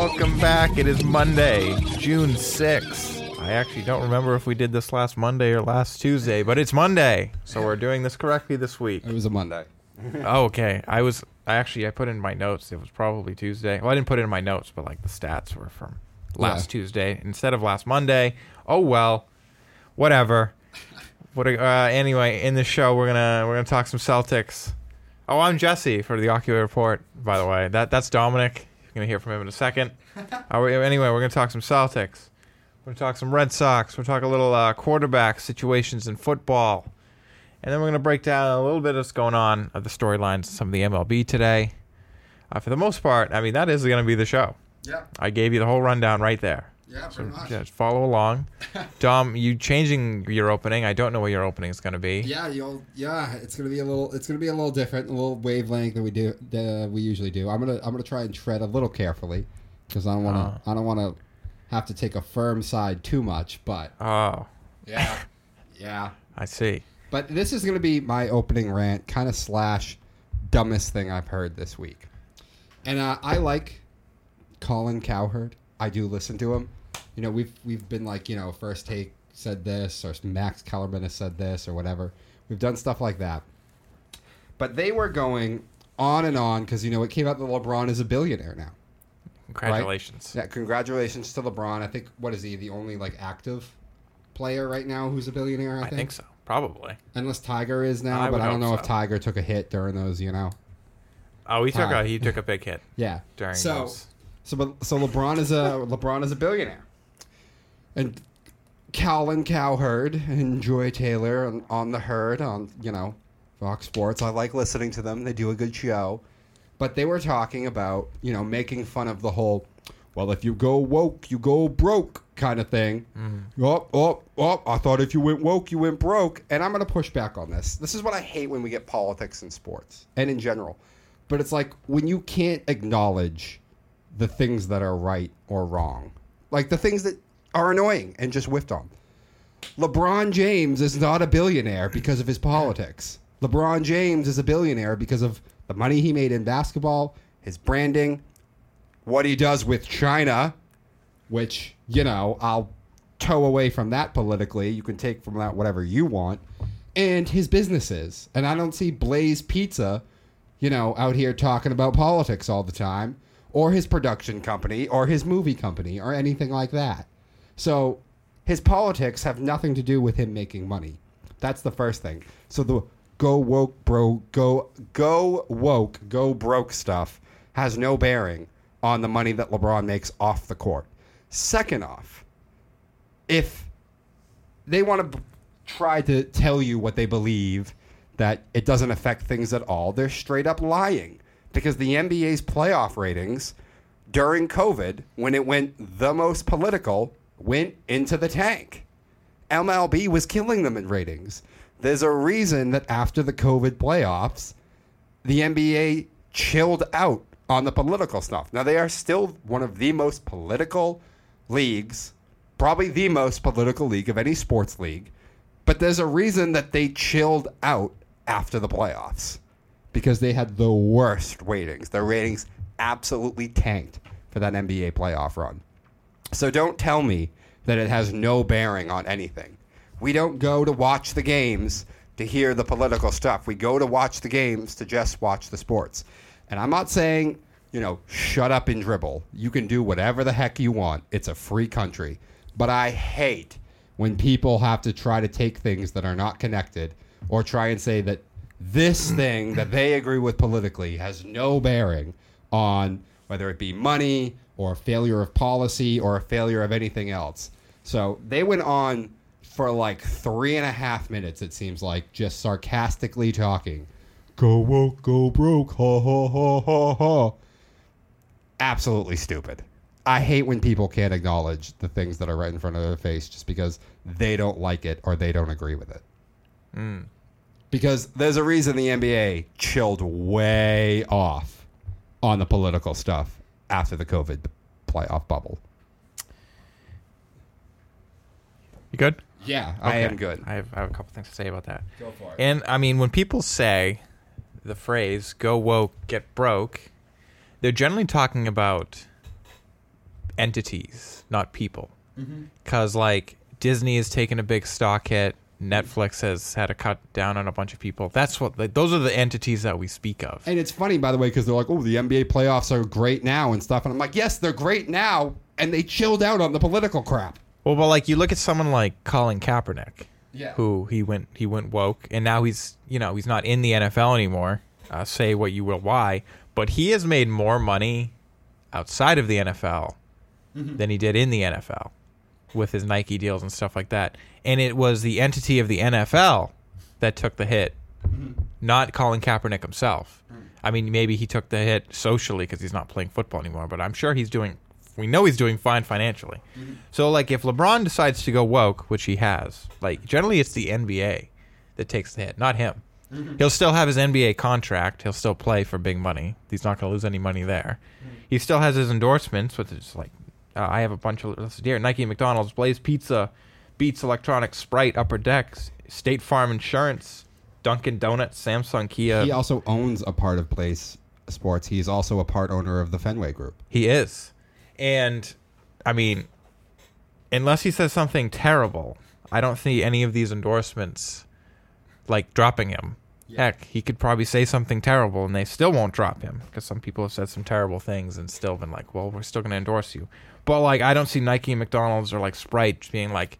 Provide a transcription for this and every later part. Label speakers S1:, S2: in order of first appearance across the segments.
S1: Welcome back. It is Monday, June 6th. I actually don't remember if we did this last Monday or last Tuesday, but it's Monday. So we're doing this correctly this week.
S2: It was a Monday.
S1: Oh, okay. I was I actually I put in my notes. It was probably Tuesday. Well, I didn't put it in my notes, but like the stats were from last
S2: Yeah.
S1: Tuesday instead of last Monday. Oh well, whatever. What? Uh, anyway, in the show we're gonna we're gonna talk some Celtics. Oh, I'm Jesse for the Ocular Report. By the way, that that's Dominic. You're gonna hear from him in a second. Uh, we- anyway, we're gonna talk some Celtics. We're gonna talk some Red Sox. We're gonna talk a little uh, quarterback situations in football. And then we're going to break down a little bit of what's going on of the storylines, some of the MLB today. Uh, for the most part, I mean, that is going to be the show.
S2: Yeah,
S1: I gave you the whole rundown right there.
S2: Yeah,
S1: So just follow along. Dom, you changing your opening. I don't know what your opening is going to be.
S2: Yeah, you'll. Yeah, it's gonna be a little. It's gonna be a little different, a little wavelength than we do. Uh, we usually do. I'm gonna. I'm gonna try and tread a little carefully because I don't want to.
S1: Oh.
S2: I don't want to have to take a firm side too much. But
S1: Oh,
S2: yeah, yeah.
S1: I see.
S2: But this is gonna be my opening rant, kind of slash dumbest thing I've heard this week. And uh, I like Colin Cowherd. I do listen to him. You know, we've we've been like, you know, first take said this, or Max Kellerman has said this, or whatever. We've done stuff like that. But they were going on and on because you know it came out that LeBron is a billionaire now.
S1: Congratulations.
S2: Yeah, congratulations to LeBron. I think what is he the only like active player right now who's a billionaire? I, think.
S1: I think so. Probably.
S2: Unless Tiger is now,
S1: I
S2: but I don't know
S1: so.
S2: if Tiger took a hit during those. You know.
S1: Oh, he took
S2: Uh,
S1: a he took a big hit
S2: Yeah.
S1: during
S2: so,
S1: those.
S2: So, but, so LeBron is a LeBron is a billionaire, and Colin Cowherd and Joy Taylor on, on the herd on you know Fox Sports. I like listening to them. They do a good show, but they were talking about you know making fun of the whole. Well, if you go woke, you go broke kind of thing. Mm-hmm. Oh, oh, oh, I thought if you went woke, you went broke. And I'm going to push back on this. This is what I hate when we get politics in sports and in general. But it's like when you can't acknowledge the things that are right or wrong, like the things that are annoying and just whiffed on. LeBron James is not a billionaire because of his politics. LeBron James is a billionaire because of the money he made in basketball, his branding, what he does with China, which, you know, I'll toe away from that politically. You can take from that whatever you want. And his businesses. And I don't see Blaze Pizza, you know, out here talking about politics all the time, or his production company, or his movie company, or anything like that. So his politics have nothing to do with him making money. That's the first thing. So the go woke bro go go woke go broke stuff has no bearing on the money that LeBron makes off the court. Second off, if they want to b- try to tell you what they believe that it doesn't affect things at all, they're straight up lying because the NBA's playoff ratings during COVID, when it went the most political, went into the tank. MLB was killing them in ratings. There's a reason that after the COVID playoffs, the NBA chilled out on the political stuff. Now, they are still one of the most political leagues, probably the most political league of any sports league, but there's a reason that they chilled out after the playoffs because they had the worst ratings. Their ratings absolutely tanked for that NBA playoff run. So don't tell me that it has no bearing on anything. We don't go to watch the games to hear the political stuff. We go to watch the games to just watch the sports. And I'm not saying, you know, shut up and dribble. You can do whatever the heck you want. It's a free country. But I hate when people have to try to take things that are not connected or try and say that this thing that they agree with politically has no bearing on whether it be money or a failure of policy or a failure of anything else. So they went on for like three and a half minutes, it seems like, just sarcastically talking. Go woke, go broke, ha ha ha ha ha. Absolutely stupid. I hate when people can't acknowledge the things that are right in front of their face just because they don't like it or they don't agree with it. Mm. Because there's a reason the NBA chilled way off on the political stuff after the COVID playoff bubble.
S1: You good?
S2: Yeah, I
S1: Okay.
S2: am good.
S1: I have, I have a couple things to say about that.
S2: Go for it.
S1: And I mean, when people say the phrase "go woke, get broke," they're generally talking about entities, not people. Mm-hmm. Because like Disney has taken a big stock hit, Netflix has had to cut down on a bunch of people. That's what like, those are the entities that we speak of.
S3: And it's funny, by the way, because they're like, "Oh, the NBA playoffs are great now" and stuff, and I'm like, "Yes, they're great now," and they chilled out on the political crap.
S1: Well, but like you look at someone like Colin Kaepernick,
S3: Yeah.
S1: who he went he went woke, and now he's you know he's not in the NFL anymore. Uh, say what you will, why? But he has made more money outside of the NFL than he did in the NFL with his Nike deals and stuff like that. And it was the entity of the NFL that took the hit, mm-hmm. not Colin Kaepernick himself. Mm. I mean, maybe he took the hit socially because he's not playing football anymore, but I'm sure he's doing. We know he's doing fine financially. Mm-hmm. So, like, if LeBron decides to go woke, which he has, like, generally it's the NBA that takes the hit, not him. Mm-hmm. He'll still have his NBA contract. He'll still play for big money. He's not going to lose any money there. Mm. He still has his endorsements, which is like, uh, I have a bunch of here: Nike, McDonald's, Blaze Pizza, Beats Electronic, Sprite, Upper Decks, State Farm Insurance, Dunkin' Donuts, Samsung, Kia.
S3: He also owns a part of Place Sports. He's also a part owner of the Fenway Group.
S1: He is. And I mean, unless he says something terrible, I don't see any of these endorsements like dropping him. Heck, he could probably say something terrible and they still won't drop him because some people have said some terrible things and still been like, well, we're still going to endorse you. But like, I don't see Nike, McDonald's, or like Sprite being like,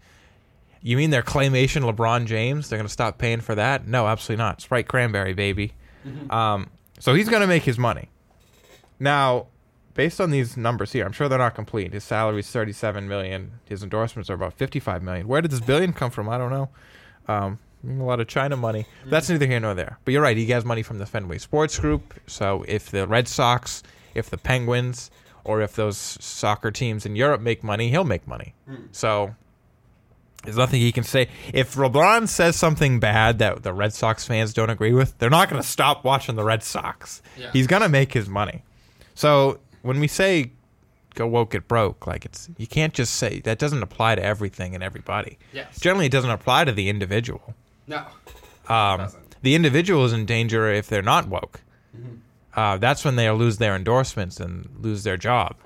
S1: you mean their claymation LeBron James? They're going to stop paying for that? No, absolutely not. Sprite Cranberry, baby. Um, so he's going to make his money. Now, based on these numbers here, I'm sure they're not complete. His salary is 37 million. His endorsements are about 55 million. Where did this billion come from? I don't know. Um, a lot of China money. But that's neither here nor there. But you're right. He gets money from the Fenway Sports Group. So if the Red Sox, if the Penguins, or if those soccer teams in Europe make money, he'll make money. So there's nothing he can say. If LeBron says something bad that the Red Sox fans don't agree with, they're not going to stop watching the Red Sox.
S3: Yeah.
S1: He's going to make his money. So when we say go woke it broke, like it's you can't just say that doesn't apply to everything and everybody.
S3: Yes.
S1: Generally, it doesn't apply to the individual.
S3: No.
S1: Um, the individual is in danger if they're not woke. Uh, that's when they'll lose their endorsements and lose their job.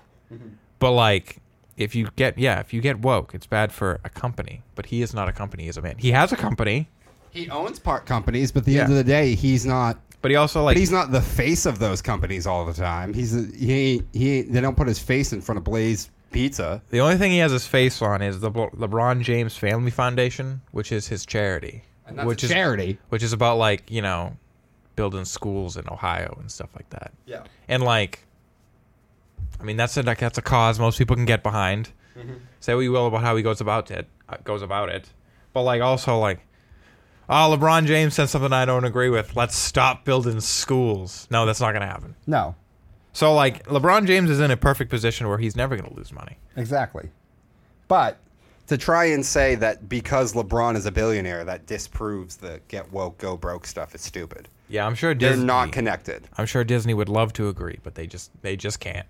S1: But like, if you get yeah, if you get woke, it's bad for a company. But he is not a company; he's a man. He has a company,
S3: He owns part companies, but at the end of the day, he's not.
S1: but he also like
S3: But he's not the face of those companies all the time. He's a, he ain't, he ain't, they don't put his face in front of Blaze Pizza.
S1: the only thing he has his face on is the Le- LeBron James Family Foundation, which is his charity,
S3: And that's
S1: which
S3: a
S1: is
S3: charity.
S1: which is about like you know building schools in Ohio and stuff like that.
S3: Yeah.
S1: and like i mean that's a like, that's a cause most people can get behind say what you will about how he goes about it uh, goes about it but like also like oh lebron james said something i don't agree with let's stop building schools no that's not gonna happen
S3: No.
S1: so like lebron james is in a perfect position where he's never gonna lose money
S3: Exactly. But to try and say that because LeBron is a billionaire, that disproves the get woke, go broke stuff is stupid.
S1: yeah i'm sure
S3: They're
S1: disney
S3: not connected.
S1: i'm sure disney would love to agree but they just they just can't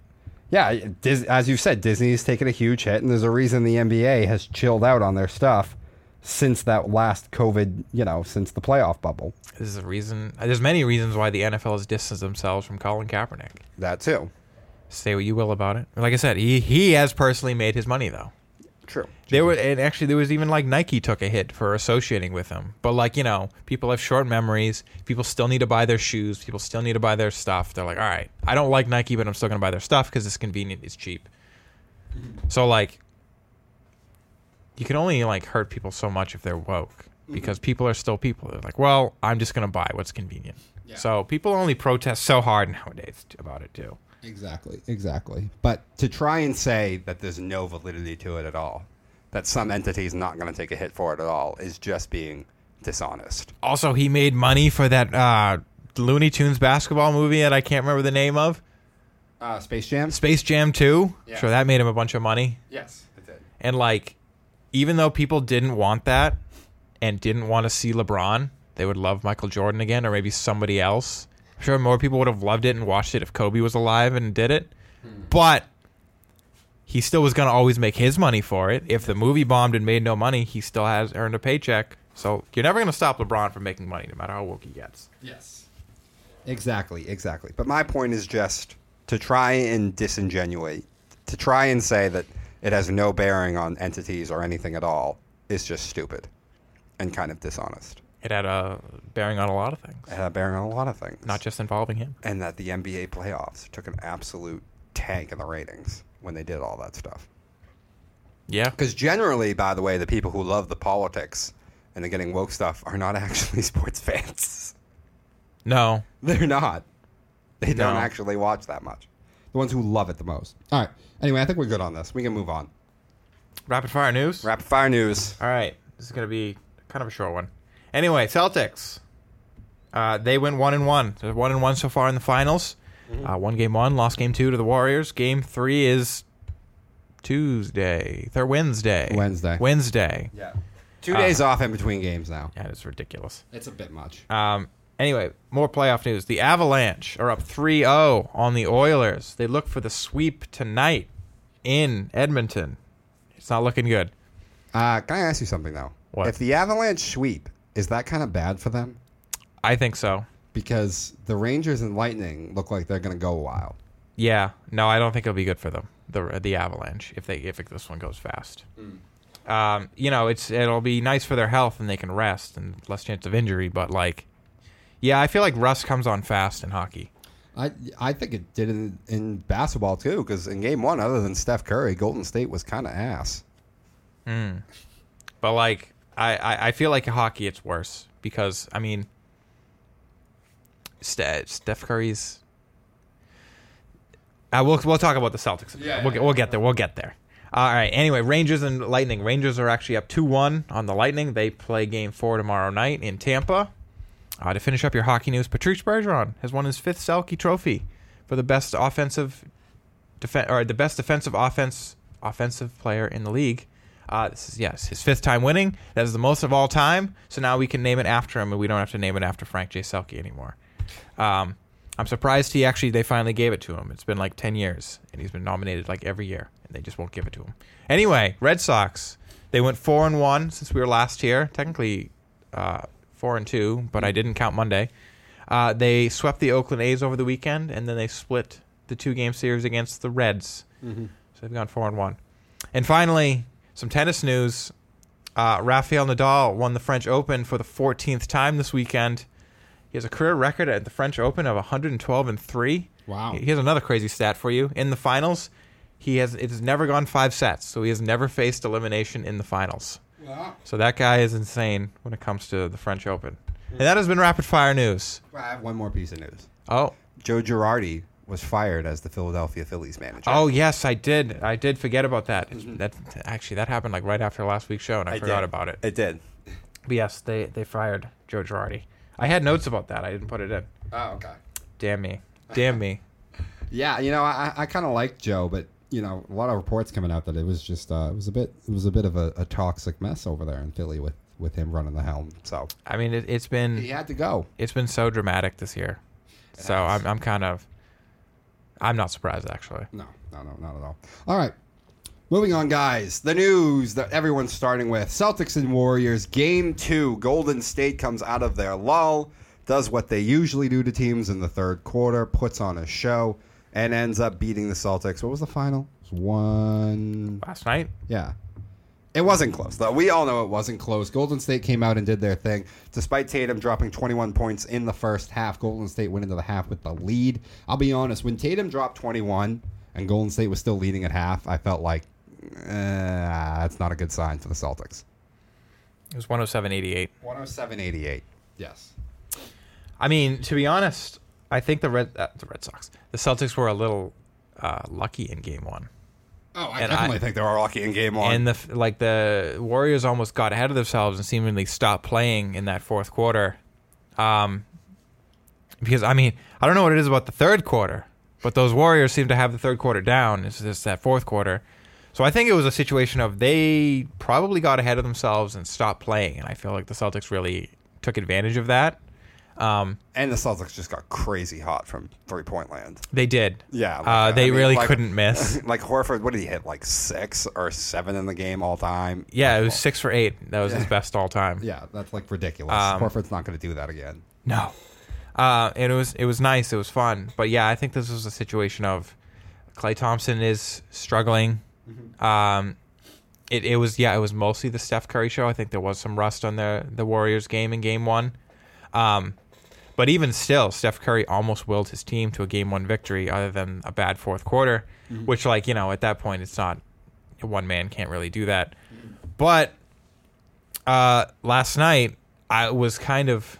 S2: Yeah, Dis- as you said, Disney's taken a huge hit, and there's a reason the NBA has chilled out on their stuff since that last COVID, you know, since the playoff bubble.
S1: this is a reason there's many reasons why the nfl has distanced themselves from colin kaepernick
S3: That too.
S1: say what you will about it. Like I said, he he has personally made his money though.
S3: True.
S1: There were and actually there was even like Nike took a hit for associating with him. But like, you know, people have short memories. People still need to buy their shoes. People still need to buy their stuff. They're like, "All right, I don't like Nike, but I'm still going to buy their stuff cuz it's convenient, it's cheap." Mm-hmm. So like you can only like hurt people so much if they're woke mm-hmm. because people are still people. They're like, "Well, I'm just going to buy what's convenient."
S3: Yeah.
S1: So people only protest so hard nowadays about it too.
S3: Exactly. Exactly. But to try and say that there's no validity to it at all, that some entity is not going to take a hit for it at all, is just being dishonest.
S1: Also, he made money for that uh, Looney Tunes basketball movie that I can't remember the name of.
S3: Uh, Space Jam.
S1: Space Jam 2.
S3: Yeah.
S1: Sure, that made him a bunch of money.
S3: Yes, it did.
S1: And, like, even though people didn't want that and didn't want to see LeBron, they would love Michael Jordan again or maybe somebody else. I'm sure more people would have loved it and watched it if Kobe was alive and did it. But he still was going to always make his money for it. If the movie bombed and made no money, he still has earned a paycheck. So you're never going to stop LeBron from making money, no matter how woke he gets.
S3: Yes. Exactly, exactly. But my point is just to try and disingenuate
S2: to try and say that it has no bearing on entities or anything at all is just stupid and kind of dishonest.
S1: It had a bearing on a lot of things,
S2: It had a bearing on a lot of things.
S1: not just involving him.
S2: and that the NBA playoffs took an absolute tank in the ratings when they did all that stuff.
S1: Yeah.
S2: Because generally, by the way, the people who love the politics and the getting woke stuff are not actually sports fans.
S1: No.
S2: They're not. They don't actually watch that much. The ones who love it the most. All right. Anyway, I think we're good on this. We can move on.
S1: Rapid fire news.
S2: Rapid fire news.
S1: All right. This is going to be kind of a short one. Anyway, Celtics. Uh, they went one and one. They're one and one so far in the finals. Uh, one game one, lost game two to the Warriors. Game three is Tuesday. They're Wednesday.
S2: Wednesday.
S1: Wednesday.
S2: Yeah. Two days off in between games now.
S1: Yeah, it's ridiculous.
S2: It's a bit much.
S1: Um, anyway, more playoff news. The Avalanche are up 3 0 on the Oilers. They look for the sweep tonight in Edmonton. It's not looking good.
S2: Uh, can I ask you something, though?
S1: What?
S2: If the Avalanche sweep, is that kind of bad for them?
S1: I think so.
S2: Because the Rangers and Lightning look like they're going to go a while.
S1: Yeah, no, I don't think it'll be good for them. The the Avalanche if they if this one goes fast. Um, you know, it's it'll be nice for their health and they can rest and less chance of injury. But like, yeah, I feel like rust comes on fast in hockey.
S2: I I think it did in, in basketball too, because in game one, other than Steph Curry, Golden State was kind of ass.
S1: But like, I, I, I feel like in hockey it's worse because I mean, Ste- Steph Curry's. Uh, we'll we'll talk about the Celtics.
S2: Yeah,
S1: we'll, get, we'll get there. We'll get there. All right. Anyway, Rangers and Lightning. Rangers are actually up two one on the Lightning. They play Game Four tomorrow night in Tampa. Uh, to finish up your hockey news, Patrice Bergeron has won his fifth Selke Trophy for the best offensive or the best defensive offense offensive player in the league. Uh, this is yes, his fifth time winning. That is the most of all time. So now we can name it after him, and we don't have to name it after Frank J. Selke anymore. Um, I'm surprised he actually they finally gave it to him. It's been like ten years, and he's been nominated like every year, and they just won't give it to him. Anyway, Red Sox. They went four and one since we were last here. Technically, uh, four and two, but I didn't count Monday. Uh, they swept the Oakland A's over the weekend, and then they split the two game series against the Reds. So they've gone four and one. And finally, some tennis news. Uh, Rafael Nadal won the French Open for the 14th time this weekend. He has a career record at the French Open of 112 and three.
S2: Wow.
S1: Here's another crazy stat for you. In the finals, he has it has never gone five sets, so he has never faced elimination in the finals.
S2: Wow.
S1: So that guy is insane when it comes to the French Open. And that has been rapid fire news.
S2: I have one more piece of news.
S1: Oh,
S2: Joe Girardi was fired as the Philadelphia Phillies manager.
S1: oh yes, I did. I did forget about that. That actually that happened like right after last week's show, and I, forgot about it.
S2: It did.
S1: But yes, they they fired Joe Girardi. I had notes about that. I didn't put it in.
S2: Oh, okay.
S1: Damn me. Damn me.
S2: Yeah, you know, I, I kind of like Joe, but you know, a lot of reports coming out that it was just uh, it was a bit it was a bit of a, a toxic mess over there in Philly with with him running the helm. So
S1: I mean, it, it's been
S2: he had to go.
S1: it's been so dramatic this year. So. I'm I'm kind of I'm not surprised actually.
S2: No, no, no, not at all. All right. Moving on, guys. The news that everyone's starting with Celtics and Warriors, game two. Golden State comes out of their lull, does what they usually do to teams in the third quarter, puts on a show, and ends up beating the Celtics. What was the final? It was one.
S1: Last night,
S2: Yeah. It wasn't close, though. We all know it wasn't close. Golden State came out and did their thing. Despite Tatum dropping 21 points in the first half, Golden State went into the half with the lead. I'll be honest, when Tatum dropped 21 and Golden State was still leading at half, I felt like eh, that's not a good sign for the Celtics.
S1: it was 107.88.
S2: 107.88. Yes.
S1: I mean, to be honest, I think the Red uh, the Red Sox, the Celtics were a little uh, lucky in Game One,
S2: Oh, I
S1: And
S2: definitely
S1: I-
S2: think they were lucky in game one.
S1: and the like the Warriors almost got ahead of themselves and seemingly stopped playing in that fourth quarter. Um, because I mean, I don't know what it is about the third quarter, but those Warriors seem to have the third quarter down. It's just that fourth quarter. So I think it was a situation of they probably got ahead of themselves and stopped playing, and I feel like the Celtics really took advantage of that. Um,
S2: and the Celtics just got crazy hot from three point land.
S1: they did.
S2: Yeah, like,
S1: uh,
S2: I
S1: they
S2: mean,
S1: really
S2: like-
S1: couldn't miss.
S2: like Horford, what did he hit? Like six or seven in the game all time?
S1: Yeah, it was six for eight. That was his best all time.
S2: Yeah, that's like ridiculous.
S1: Um,
S2: Horford's not going to do that again.
S1: No. Uh, and it was it was nice. It was fun. But yeah, I think this was a situation of Klay Thompson is struggling. Um, it, it was yeah, it was mostly the Steph Curry show. I think there was some rust on the the Warriors game in Game One. Um, but even still, Steph Curry almost willed his team to a Game One victory, other than a bad fourth quarter, which like you know at that point it's not one man can't really do that. But uh, last night I was kind of.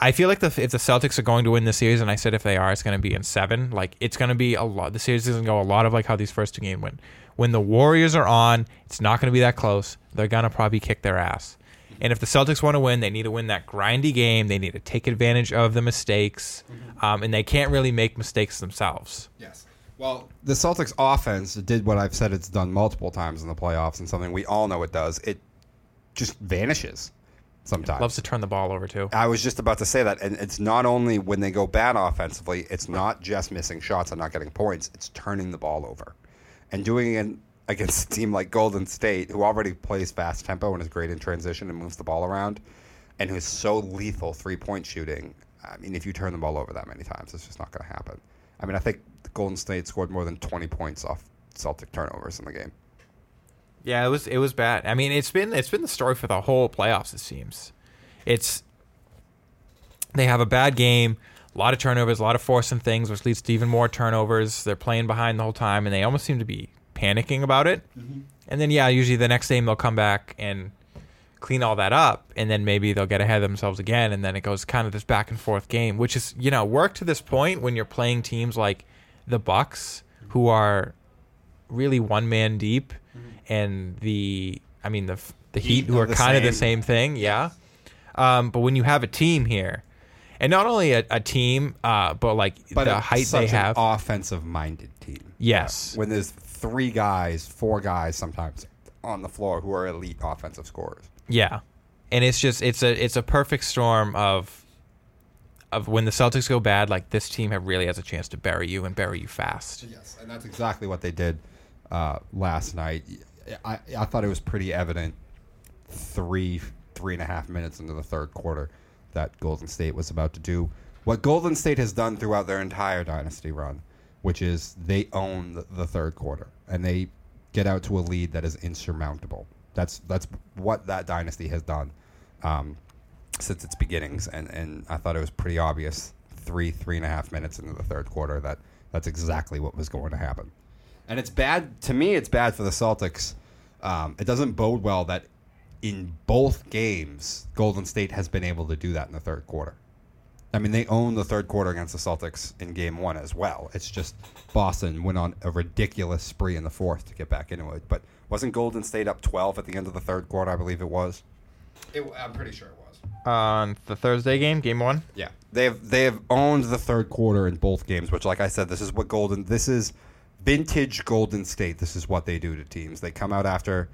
S1: I feel like the, if the Celtics are going to win the series, and I said if they are, it's going to be in seven. Like it's going to be a lot. The series doesn't go a lot of like how these first two games went. When the Warriors are on, it's not going to be that close. They're going to probably kick their ass. And if the Celtics want to win, they need to win that grindy game. They need to take advantage of the mistakes, um, and they can't really make mistakes themselves.
S2: Yes. Well, the Celtics offense did what I've said it's done multiple times in the playoffs, and something we all know it does. It just vanishes sometimes.
S1: Loves to turn the ball over too.
S2: I was just about to say that, and it's not only when they go bad offensively, it's not just missing shots and not getting points; it's turning the ball over, and doing it against a team like Golden State, who already plays fast tempo and is great in transition and moves the ball around, and who's so lethal three point shooting. I mean, if you turn the ball over that many times, it's just not going to happen. I mean, I think Golden State scored more than twenty points off Celtic turnovers in the game.
S1: Yeah, it was it was bad. I mean, it's been it's been the story for the whole playoffs. It seems, it's they have a bad game, a lot of turnovers, a lot of forcing things, which leads to even more turnovers. They're playing behind the whole time, and they almost seem to be panicking about it. And then yeah, usually the next game they'll come back and clean all that up, and then maybe they'll get ahead of themselves again, and then it goes kind of this back and forth game, which is you know work to this point when you're playing teams like the Bucks, who are really one man deep, and the I mean the the Heat, who
S2: are
S1: kind of the
S2: same.
S1: same thing, yeah. Um, but when you have a team here, and not only a, a team, uh, but like
S2: But
S1: the height they have,
S2: an offensive-minded team.
S1: Yes.
S2: when there's three guys, four guys sometimes on the floor who are elite offensive scorers.
S1: yeah, and it's just it's a it's a perfect storm of of when the Celtics go bad, like this team have really has a chance to bury you and bury you fast.
S2: Yes, and that's exactly what they did uh, last night. I, I thought it was pretty evident three three and a half minutes into the third quarter that Golden State was about to do what Golden State has done throughout their entire dynasty run, which is they own the, third quarter and they get out to a lead that is insurmountable. That's that's what that dynasty has done um, since its beginnings, and, and I thought it was pretty obvious three three and a half minutes into the third quarter that that's exactly what was going to happen. And it's bad to me. It's bad for the Celtics. Um, it doesn't bode well that in both games Golden State has been able to do that in the third quarter. I mean, they owned the third quarter against the Celtics in game one as well. It's just Boston went on a ridiculous spree in the fourth to get back into it. But wasn't Golden State up 12 at the end of the third quarter? I believe it was. It, I'm pretty sure it was.
S1: On the Thursday game, game one,
S2: Yeah, they have they have owned the third quarter in both games. Which, like I said, this is what Golden. This is vintage Golden State. This is what they do to teams. They come out after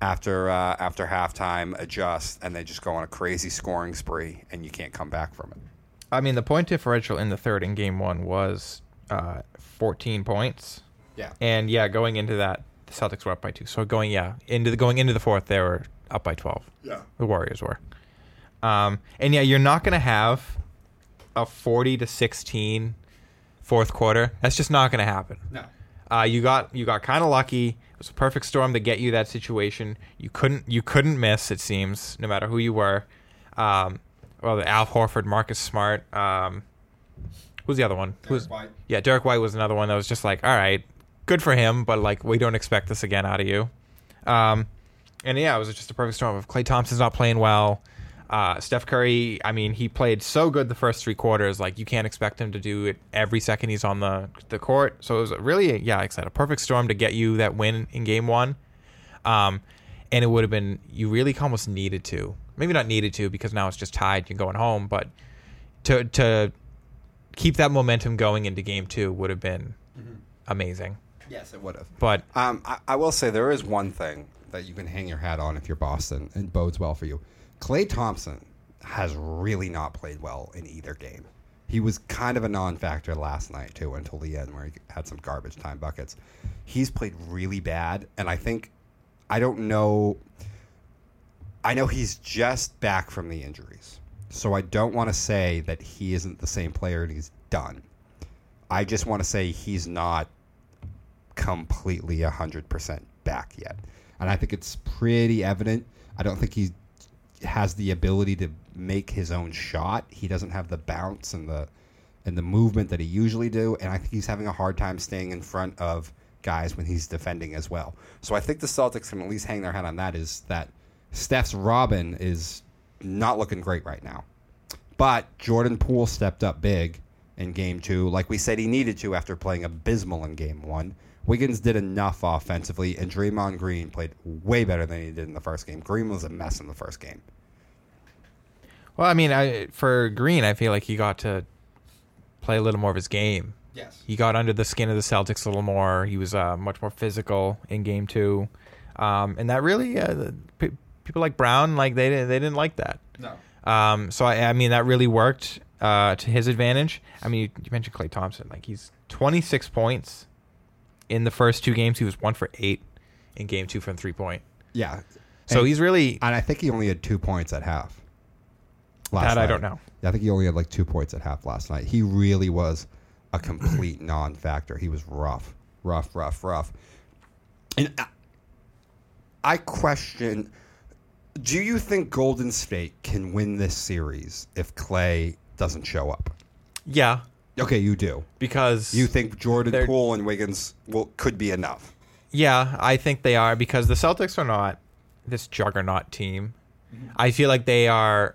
S2: after uh, after halftime, adjust, and they just go on a crazy scoring spree, and you can't come back from it.
S1: I mean the point differential in the third in game one was uh, 14 points.
S2: Yeah.
S1: And yeah, going into that, the Celtics were up by two. So going yeah into the going into the fourth, they were up by twelve.
S2: Yeah.
S1: The Warriors were. Um, and yeah, you're not gonna have a forty to 16 fourth quarter. That's just not gonna happen.
S2: No.
S1: Uh, you got you got kind of lucky. It was a perfect storm to get you that situation. You couldn't you couldn't miss. It seems no matter who you were. Um, well, the Al Horford, Marcus Smart. Um, who's the other one? who's
S2: White.
S1: yeah, Derrick White was another one that was just like, all right, good for him, but like we don't expect this again out of you. Um, and yeah, it was just a perfect storm of Klay Thompson's not playing well. Uh, Steph Curry, I mean, he played so good the first three quarters. Like you can't expect him to do it every second he's on the the court. So it was really, yeah, like I said, a perfect storm to get you that win in game one. Um, and it would have been you really almost needed to, maybe not needed to because now it's just tied. You're going home, but to to keep that momentum going into game two would have been amazing.
S2: Yes, it would have.
S1: But
S2: Um, I, I will say there is one thing that you can hang your hat on if you're Boston and bodes well for you. Klay Thompson has really not played well in either game. He was kind of a non-factor last night too, until the end where he had some garbage time buckets. He's played really bad, and I think I don't know. I know he's just back from the injuries, so I don't want to say that he isn't the same player and he's done. I just want to say he's not completely 100% back yet. And I think it's pretty evident. I don't think he has the ability to make his own shot. He doesn't have the bounce and the and the movement that he usually do, and I think he's having a hard time staying in front of guys when he's defending as well. So I think the Celtics can at least hang their hat on that is that Steph's Robin is not looking great right now. But Jordan Poole stepped up big in game two, like we said he needed to after playing abysmal in game one. Wiggins did enough offensively, and Draymond Green played way better than he did in the first game. Green was a mess in the first game.
S1: Well, I mean, I, for Green, I feel like he got to play a little more of his game.
S2: Yes.
S1: He got under the skin of the Celtics a little more. He was uh, much more physical in game two, um, and that really uh, people like Brown like they didn't they didn't like that.
S2: No.
S1: Um, so I, I mean that really worked uh, to his advantage. I mean, you, you mentioned Klay Thompson, like he's 26 points in the first two games. He was one for eight in game two from three point.
S2: Yeah.
S1: So
S2: And-
S1: he's really
S2: And I think he only had two points at half.
S1: Last That I don't know.
S2: Yeah, I think he only had like two points at half last night. He really was a complete non-factor. He was rough, rough, rough, rough. And I, I question: Do you think Golden State can win this series if Klay doesn't show up?
S1: yeah
S2: Okay, you do.
S1: because
S2: You think Jordan
S1: They're-
S2: Poole and Wiggins will could be enough?
S1: Yeah, I think they are because the Celtics are not this juggernaut team. I feel like they are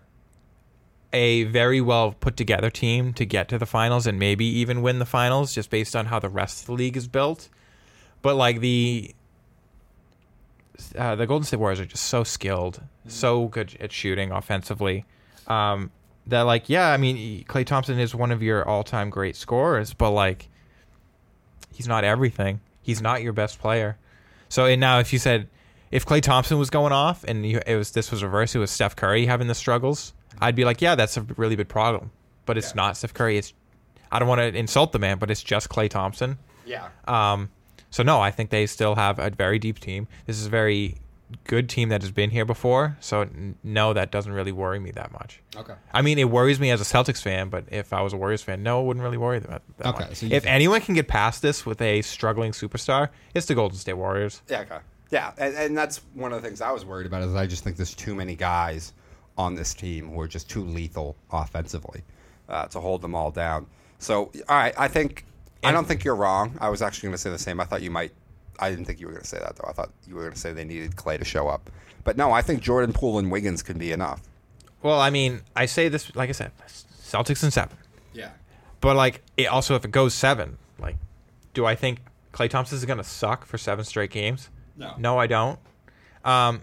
S1: a very well put together team to get to the finals and maybe even win the finals just based on how the rest of the league is built. But like the uh, the Golden State Warriors are just so skilled, so good at shooting offensively. Um, that like yeah, I mean Klay Thompson is one of your all-time great scorers, but like he's not everything. He's not your best player. So and now if you said if Klay Thompson was going off and you, it was this was reverse, it was Steph Curry having the struggles, I'd be like, yeah, that's a really big problem. But it's not Steph Curry. It's I don't want to insult the man, but it's just Klay Thompson.
S2: Yeah.
S1: Um, so no, I think they still have a very deep team. This is a very good team that has been here before. So n- no, that doesn't really worry me that much.
S2: Okay.
S1: I mean, it worries me as a Celtics fan, but if I was a Warriors fan, no, it wouldn't really worry that, that
S2: Okay,
S1: much.
S2: so
S1: if
S2: think-
S1: anyone can get past this with a struggling superstar, it's the Golden State Warriors.
S2: Yeah, okay. Yeah, and, and that's one of the things I was worried about is I just think there's too many guys on this team who are just too lethal offensively uh, to hold them all down. So, all right, I think I don't think you're wrong. I was actually going to say the same. I thought you might. I didn't think you were going to say that though. I thought you were going to say they needed Klay to show up. But no, I think Jordan Poole and Wiggins can be enough.
S1: Well, I mean, I say this like I said, Celtics in seven.
S2: Yeah.
S1: But like, it also if it goes seven, like, do I think Klay Thompson is going to suck for seven straight games?
S2: No.
S1: No, I don't. Um,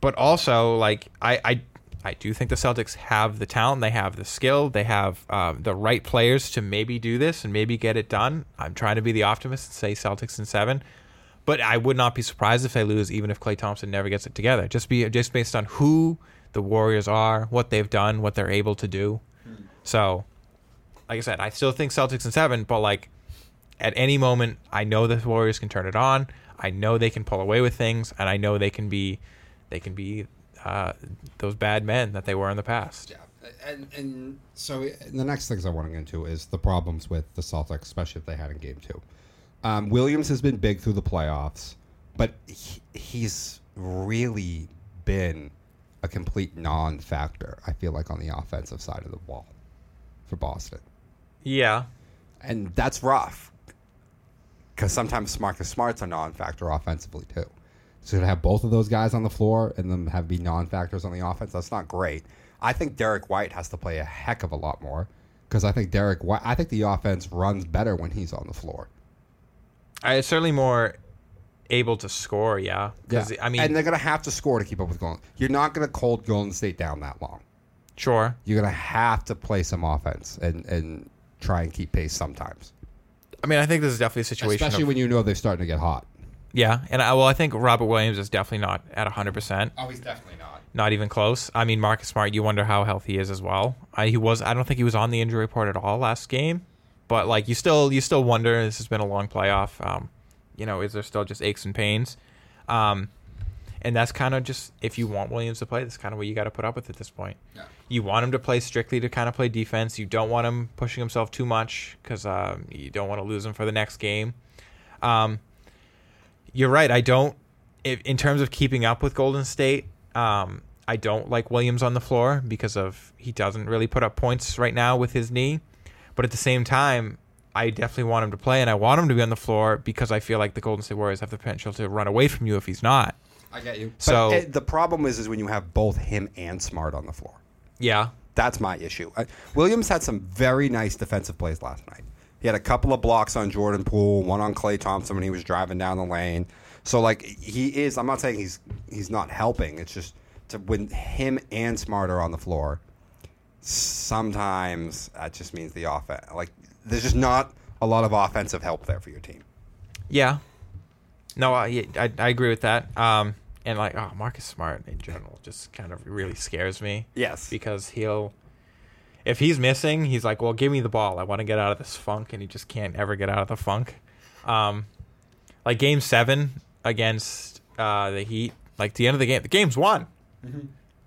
S1: but also, like, I, I, I do think the Celtics have the talent, they have the skill, they have uh, the right players to maybe do this and maybe get it done. I'm trying to be the optimist and say Celtics in seven, but I would not be surprised if they lose, even if Klay Thompson never gets it together. Just be just based on who the Warriors are, what they've done, what they're able to do. So, like I said, I still think Celtics in seven, but like at any moment, I know the Warriors can turn it on. I know they can pull away with things, and I know they can be, they can be uh, those bad men that they were in the past.
S2: Yeah, and and so the next things I want to get into is the problems with the Celtics, especially if they had in Game Two. Um, Williams has been big through the playoffs, but he, he's really been a complete non-factor. I feel like on the offensive side of the ball for Boston,
S1: Yeah,
S2: and that's rough because sometimes Marcus Smart's a non-factor offensively too. So to have both of those guys on the floor and them have be non-factors on the offense, that's not great. I think Derrick White has to play a heck of a lot more because I think Derrick White. I think the offense runs better when he's on the floor.
S1: I it's certainly more able to score. Yeah, because I mean,
S2: and they're gonna have to score to keep up with Golden. You're not gonna hold Golden State down that long.
S1: sure.
S2: You're gonna have to play some offense and and try and keep pace sometimes,
S1: I mean, I think this is definitely a situation.
S2: especially
S1: of-
S2: when you know they're starting to get hot.
S1: Yeah, and I, well, I think Robert Williams is definitely not at hundred percent.
S2: Oh, he's definitely not.
S1: Not even close. I mean, Marcus Smart, you wonder how healthy he is as well. I, he was. I don't think he was on the injury report at all last game, but like you still, you still wonder. This has been a long playoff. Um, you know, is there still just aches and pains? Um, and that's kind of just if you want Williams to play, that's kind of what you got to put up with at this point.
S2: Yeah.
S1: You want him to play strictly to kind of play defense. You don't want him pushing himself too much because um, you don't want to lose him for the next game. Um, you're right. I don't, in terms of keeping up with Golden State, um, I don't like Williams on the floor because of he doesn't really put up points right now with his knee. But at the same time, I definitely want him to play, and I want him to be on the floor because I feel like the Golden State Warriors have the potential to run away from you if he's not.
S3: I get you.
S1: So
S2: But it- the problem is, is when you have both him and Smart on the floor.
S1: yeah,
S2: That's my issue. Uh, Williams had some very nice defensive plays last night. He had a couple of blocks on Jordan Poole, one on Klay Thompson when he was driving down the lane. So like he is. I'm not saying he's he's not helping. It's just to when him and Smart are on the floor. Sometimes that just means the offense. Like there's just not a lot of offensive help there for your team.
S1: yeah. No, I, I I agree with that. Um, and like, oh, Marcus Smart in general just kind of really scares me.
S2: Yes.
S1: because he'll if he's missing he's like well give me the ball. I want to get out of this funk and he just can't ever get out of the funk. Um like game seven against uh the heat like the end of the game the game's won.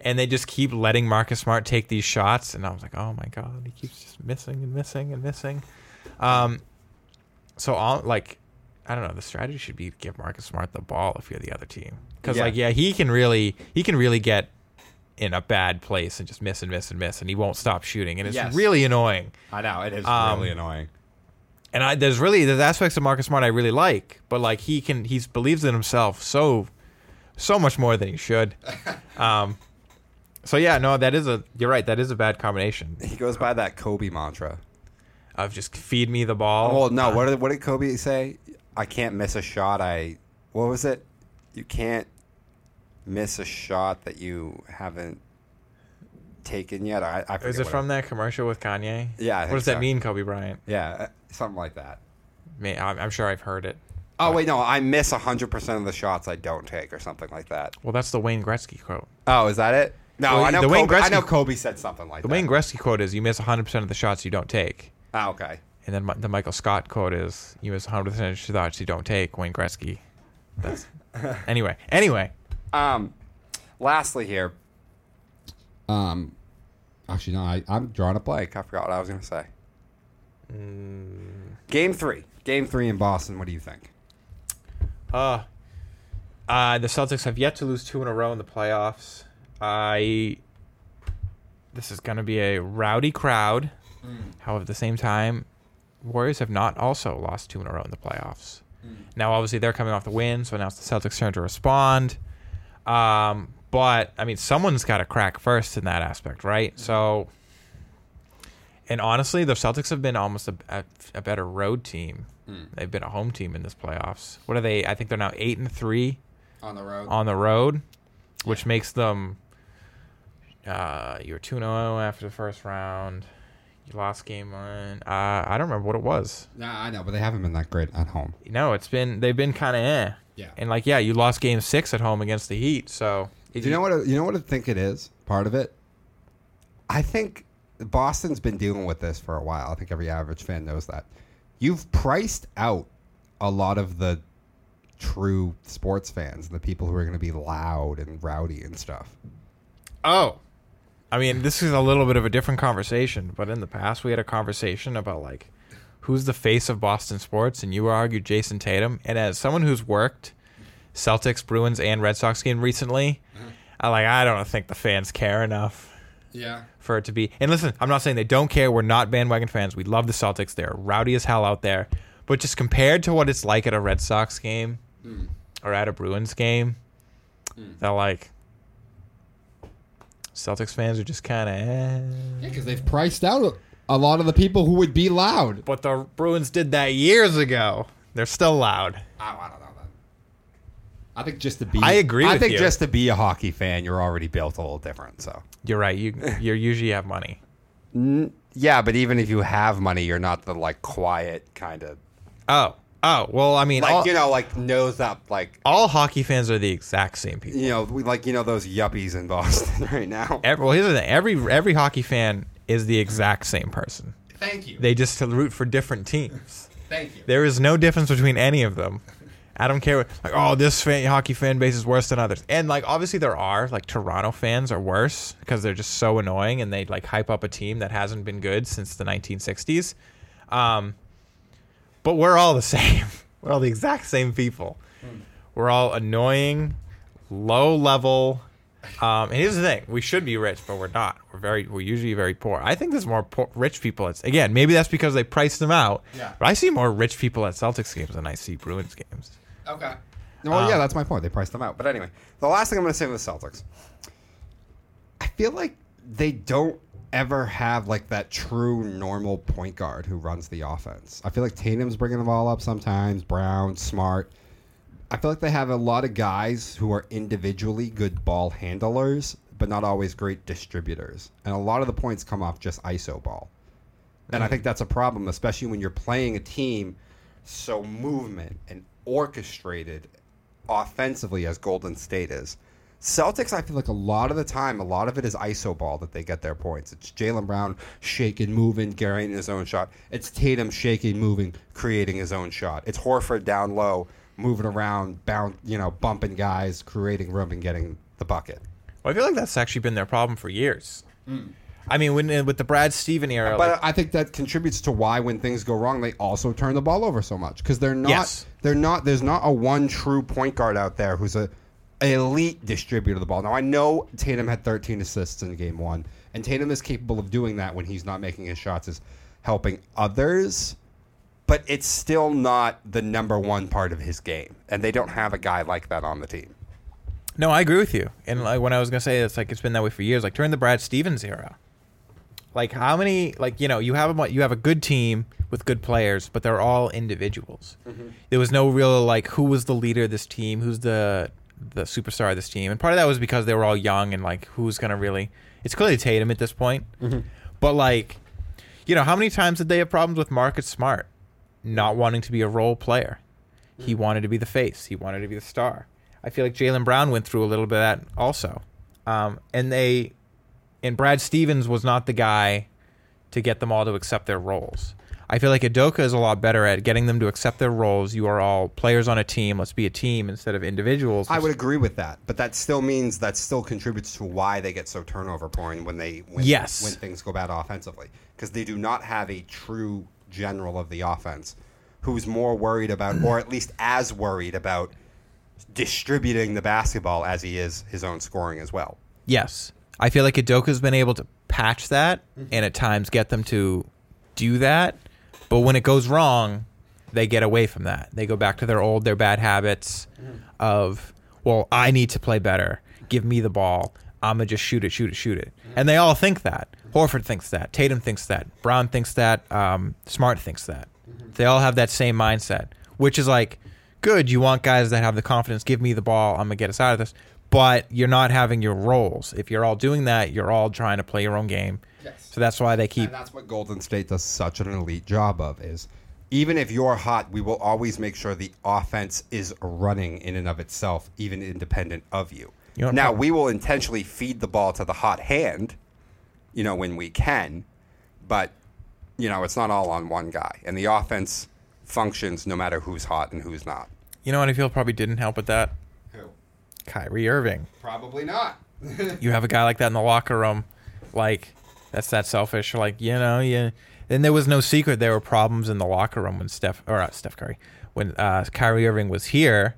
S1: And they just keep letting marcus smart take these shots and i was like oh my god he keeps just missing and missing and missing. Um so all like i don't know the strategy should be to give marcus smart the ball if you're the other team. Because
S2: Yeah.
S1: like yeah he can really he can really get in a bad place and just miss and miss and miss and he won't stop shooting and it's
S2: Yes.
S1: really annoying
S2: I know it is
S1: Um,
S2: really annoying.
S1: and I, there's really there's aspects of Marcus Smart I really like, but like he can he believes in himself so so much more than he should. Um, so yeah, no, that is a you're right. That is a bad combination
S2: He goes by that Kobe mantra.
S1: of just feed me the ball.
S2: Well, no.
S1: Uh,
S2: What did, what did Kobe say? I can't miss a shot. I what was it? You can't miss a shot that you haven't taken yet. I, I
S1: is it from that commercial with Kanye?
S2: Yeah, I
S1: what does that mean, Kobe Bryant?
S2: Yeah, uh, something like that.
S1: May- I'm, I'm sure I've heard it.
S2: Oh wait, no. I miss hundred percent of the shots I don't take, or something like that.
S1: Well, that's the Wayne Gretzky quote.
S2: Oh, is that it? No,
S1: Well,
S2: I know.
S1: the Wayne
S2: Kobe, I know Kobe said something like
S1: The
S2: that.
S1: The Wayne Gretzky quote is, "You miss 100 percent of the shots you don't take."
S2: Oh, okay.
S1: And then the Michael Scott quote is, "You miss 100 percent of the shots you don't take." Wayne Gretzky. That's anyway. Anyway,
S2: Um, lastly here,
S3: Um, actually, no, I, I'm drawing a blank.
S2: I forgot what I was going to say. Game three. Game three in Boston. What do you think?
S1: uh, uh, the Celtics have yet to lose two in a row in the playoffs. I. This is going to be a rowdy crowd. However, at the same time, Warriors have not also lost two in a row in the playoffs. Now, obviously, they're coming off the win, so now it's the Celtics' turn to respond. Um, but I mean, someone's got to crack first in that aspect, right? So, and honestly, the Celtics have been almost a, a, a better road team. They've been a home team in this playoffs. What are they? I think they're now eight and three
S3: on the road.
S1: on the road, which makes them. Uh, you were 2 0 after the first round. You lost game one. Uh, I don't remember what it was.
S3: Nah, I know, but they haven't been that great at home.
S1: No, it's been they've been kind of eh.
S3: Yeah.
S1: And like, yeah, you lost game six at home against the Heat. So
S3: Do you know what? I- You know what I think it is. Part of it.
S2: I think Boston's been dealing with this for a while. I think every average fan knows that. You've priced out a lot of the true sports fans, and the people who are going to be loud and rowdy and stuff.
S1: Oh, I mean, this is a little bit of a different conversation, but in the past we had a conversation about like who's the face of Boston sports, and you argued Jayson Tatum. And as someone who's worked Celtics, Bruins, and Red Sox game recently, I like I don't think the fans care enough
S3: Yeah.
S1: for it to be. And listen, I'm not saying they don't care. We're not bandwagon fans. We love the Celtics. They're rowdy as hell out there. But just compared to what it's like at a Red Sox game or at a Bruins game, they're like Celtics fans are just kind of. Eh.
S3: Yeah, because they've priced out a lot of the people who would be loud.
S1: But the Bruins did that years ago. They're still loud.
S3: Oh, I don't know that. I think just to be.
S1: I agree
S2: I think
S1: you.
S2: just to be a hockey fan, you're already built a little different. So
S1: You're right. You you usually have money.
S2: yeah, but even if you have money, you're not the like quiet kind of
S1: Oh oh well. I mean,
S2: like
S1: all,
S2: you know like nose up like
S1: all hockey fans are the exact same people.
S2: you know we like you know those yuppies in Boston right now.
S1: Every, well, here's the thing. Every every hockey fan is the exact same person.
S3: Thank you.
S1: They just root for different teams.
S3: Thank you.
S1: There is no difference between any of them. I don't care. What, like, oh, this fan, hockey fan base is worse than others. And like, obviously, there are like Toronto fans are worse because they're just so annoying and they like hype up a team that hasn't been good since the 1960s. Um, but we're all the same. We're all the exact same people. We're all annoying, low level. Um, and here's the thing: we should be rich, but we're not. We're very, we're usually very poor. I think there's more poor, rich people. At, again, maybe that's because they priced them out.
S3: Yeah.
S1: But I see more rich people at Celtics games than I see Bruins games.
S3: Okay. Well,
S1: Um,
S3: yeah,
S2: that's my point. They priced them out. But anyway, the last thing I'm going to say with the Celtics, I feel like they don't ever have like that true normal point guard who runs the offense. I feel like Tatum's bringing the ball up sometimes. Brown, Smart. I feel like they have a lot of guys who are individually good ball handlers, but not always great distributors. And a lot of the points come off just ISO ball. And I mm. think that's a problem, especially when you're playing a team so movement and orchestrated offensively as Golden State is. Celtics, I feel like a lot of the time, a lot of it is ISO ball that they get their points. It's Jaylen Brown shaking, moving, carrying his own shot. It's Tatum shaking, moving, creating his own shot. It's Horford down low, moving around, bound, you know, bumping guys, creating room, and getting the bucket.
S1: Well, I feel like that's actually been their problem for years. I mean, when uh, with the Brad Steven era,
S2: But
S1: like,
S2: I think that contributes to why when things go wrong, they also turn the ball over so much because they're not.
S1: Yes.
S2: They're not. There's not a one true point guard out there who's a elite distributor of the ball. Now I know Tatum had 13 assists in game one, and Tatum is capable of doing that when he's not making his shots, is helping others. But it's still not the number one part of his game, and they don't have a guy like that on the team.
S1: No, I agree with you. And like when I was gonna say it's like it's been that way for years. Like during the Brad Stevens era, like how many like you know you have a you have a good team with good players, but they're all individuals. Mm-hmm. There was no real like who was the leader of this team, who's the the superstar of this team, and part of that was because they were all young and like who's gonna really. It's clearly Tatum at this point, mm-hmm. but like, you know, how many times did they have problems with Marcus Smart not wanting to be a role player? He wanted to be the face. He wanted to be the star. I feel like Jaylen Brown went through a little bit of that also. Um, and they, and Brad Stevens was not the guy to get them all to accept their roles. I feel like Udoka is a lot better at getting them to accept their roles. You are all players on a team. Let's be a team instead of individuals.
S2: I would agree with that, but that still means that still contributes to why they get so turnover prone when they when,
S1: Yes.
S2: when things go bad offensively because they do not have a true general of the offense who's more worried about or at least as worried about distributing the basketball as he is his own scoring as well.
S1: Yes. I feel like Udoka's been able to patch that mm-hmm. and at times get them to do that. But when it goes wrong, they get away from that. They go back to their old, their bad habits mm-hmm. of, well, I need to play better. Give me the ball. I'm going to just shoot it, shoot it, shoot it. And they all think that. Horford thinks that. Tatum thinks that. Brown thinks that. Um, Smart thinks that. They all have that same mindset, which is like, good. You want guys that have the confidence. Give me the ball. I'm gonna get us out of this. But you're not having your roles. If you're all doing that, you're all trying to play your own game.
S3: Yes.
S1: So that's why they keep.
S2: And that's what Golden State does such an elite job of is even if you're hot, we will always make sure the offense is running in and of itself, even independent of you.
S1: You know
S2: now
S1: prob-
S2: we will intentionally feed the ball to the hot hand, you know, when we can, but you know, it's not all on one guy. And the offense functions no matter who's hot and who's not.
S1: You know what I feel probably didn't help with that?
S3: Who?
S1: Kyrie Irving.
S3: Probably not.
S1: You have a guy like that in the locker room, like that's that selfish. Like you know, you. And there was no secret there were problems in the locker room when Steph or uh, Steph Curry when uh, Kyrie Irving was here,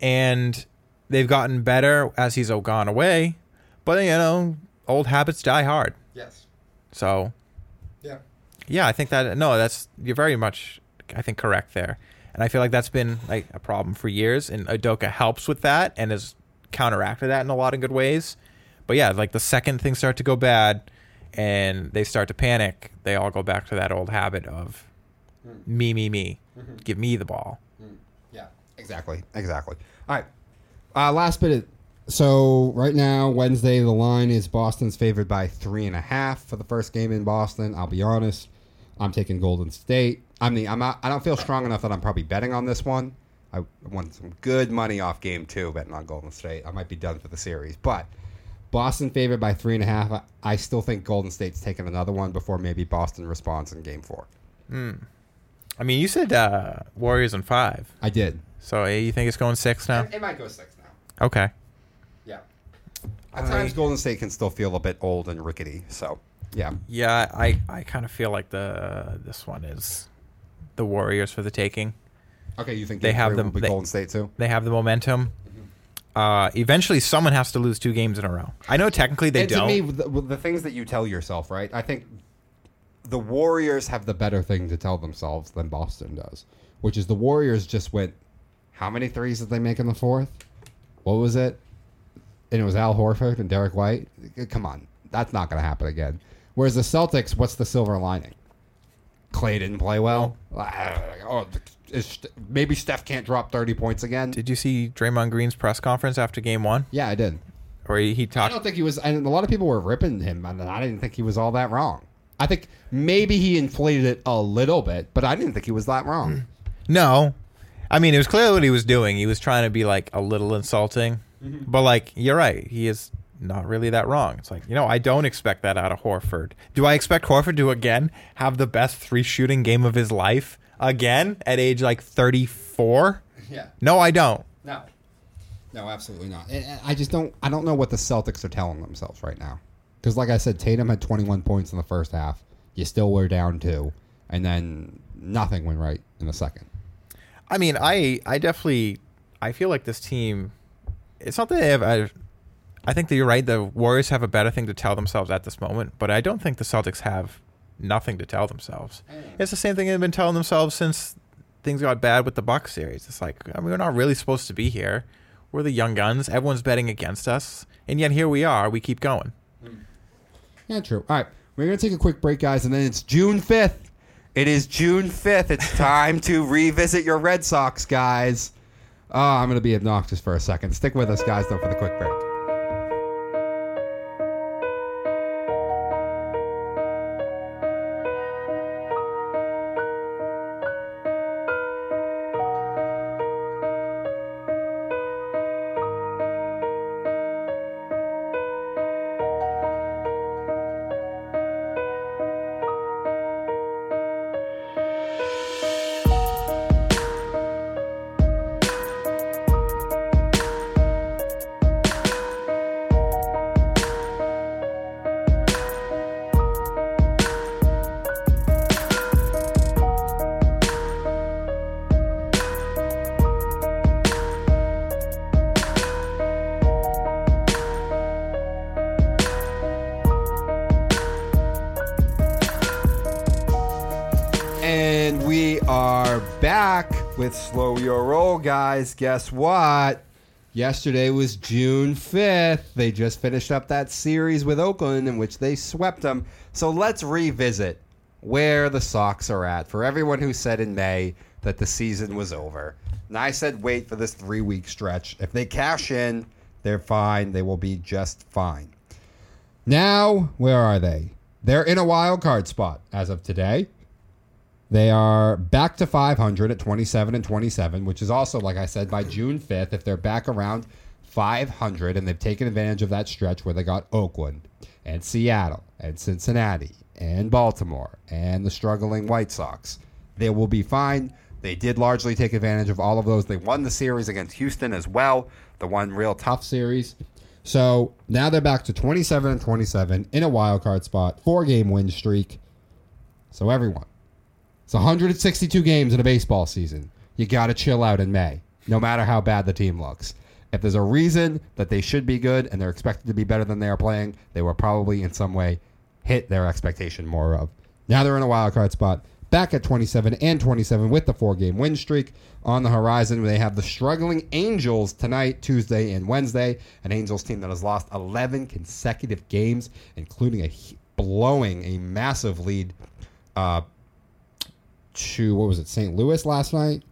S1: and they've gotten better as he's gone away. But you know, old habits die hard.
S3: Yes.
S1: So
S3: Yeah.
S1: yeah, I think that no, that's you're very much I think correct there, and I feel like that's been like a problem for years, and Udoka helps with that and has counteracted that in a lot of good ways. But yeah, like the second things start to go bad, and they start to panic, they all go back to that old habit of hmm. me, me, me, mm-hmm. give me the ball. Hmm.
S3: Yeah.
S2: Exactly. Exactly. All right.
S3: Uh, last bit. Of, so right now, Wednesday, the line is Boston's favored by three and a half for the first game in Boston. I'll be honest, I'm taking Golden State. I'm the. I'm. Not, I don't feel strong enough that I'm probably betting on this one. I won some good money off game two betting on Golden State. I might be done for the series, but Boston favored by three and a half. I, I still think Golden State's taking another one before maybe Boston responds in game four.
S1: I mean, you said uh, Warriors in five,
S3: I did.
S1: so you think it's going six now?
S3: It might go six now.
S1: Okay.
S3: Yeah.
S2: At times, Golden State can still feel a bit old and rickety. So, yeah.
S1: Yeah, I, I kind of feel like the this one is the Warriors for the taking.
S2: Okay, you think
S1: They have the
S2: will be
S1: they-
S2: Golden State too?
S1: They have the momentum. Uh, eventually, someone has to lose two games in a row. I know technically they
S2: and
S1: don't.
S2: to me, the, the things that you tell yourself, right? I think the Warriors have the better thing to tell themselves than Boston does, which is the Warriors just went. How many threes did they make in the fourth? What was it? And it was Al Horford and Derrick White. Come on, that's not going to happen again. Whereas the Celtics, what's the silver lining? Klay didn't play well. Uh, oh, is, maybe Steph can't drop thirty points again.
S1: Did you see Draymond Green's press conference after Game One,
S2: Yeah, I did.
S1: where he, he
S2: I don't think he was. And a lot of people were ripping him, and I didn't think he was all that wrong. I think maybe he inflated it a little bit, but I didn't think he was that wrong. Hmm.
S1: No, I mean it was clear what he was doing. He was trying to be like a little insulting, Mm-hmm. but like you're right, he is not really that wrong. It's like you know I don't expect that out of Horford. Do I expect Horford to again have the best three shooting game of his life again at age like 34?
S2: Yeah.
S1: No, I don't.
S2: No. No, absolutely not. I- I just don't. I don't know what the Celtics are telling themselves right now. Because, like I said, Tatum had 21 points in the first half. You still were down two, and then nothing went right in the second.
S1: I mean, I I definitely I feel like this team. It's not that they have. I, I think that you're right. The Warriors have a better thing to tell themselves at this moment, but I don't think the Celtics have nothing to tell themselves. Mm. It's the same thing they've been telling themselves since things got bad with the Bucks series. It's like I mean, we're not really supposed to be here. We're the young guns. Everyone's betting against us, and yet here we are. We keep going. Mm.
S2: Yeah, true. All right, we're gonna take a quick break, guys, and then it's June 5th. It is June 5th. It's time to revisit your Red Sox, guys. Oh, I'm gonna be obnoxious for a second. Stick with us, guys, though, for the quick break. Guys. Guess what? Yesterday was June 5th. They just finished up that series with Oakland in which they swept them. So let's revisit where the Sox are at for everyone who said in May that the season was over. And I said wait for this three week stretch. If they cash in, they're fine. They will be just fine. Now, where are they? They're in a wild card spot as of today. They are back to 500 at 27 and 27, which is also, like I said, by June 5th, if they're back around 500 and they've taken advantage of that stretch where they got Oakland and Seattle and Cincinnati and Baltimore and the struggling White Sox, they will be fine. They did largely take advantage of all of those. They won the series against Houston as well, the one real tough series. So now they're back to 27 and 27 in a wild card spot, four game win streak. So everyone, it's 162 games in a baseball season. You got to chill out in May, no matter how bad the team looks. If there's a reason that they should be good and they're expected to be better than they are playing, they will probably in some way hit their expectation more of. Now they're in a wild card spot, back at 27 and 27 with the four game win streak on the horizon. They have the struggling Angels tonight, Tuesday, and Wednesday. An Angels team that has lost 11 consecutive games, including a blowing a massive lead uh, to what was it, St. Louis last night?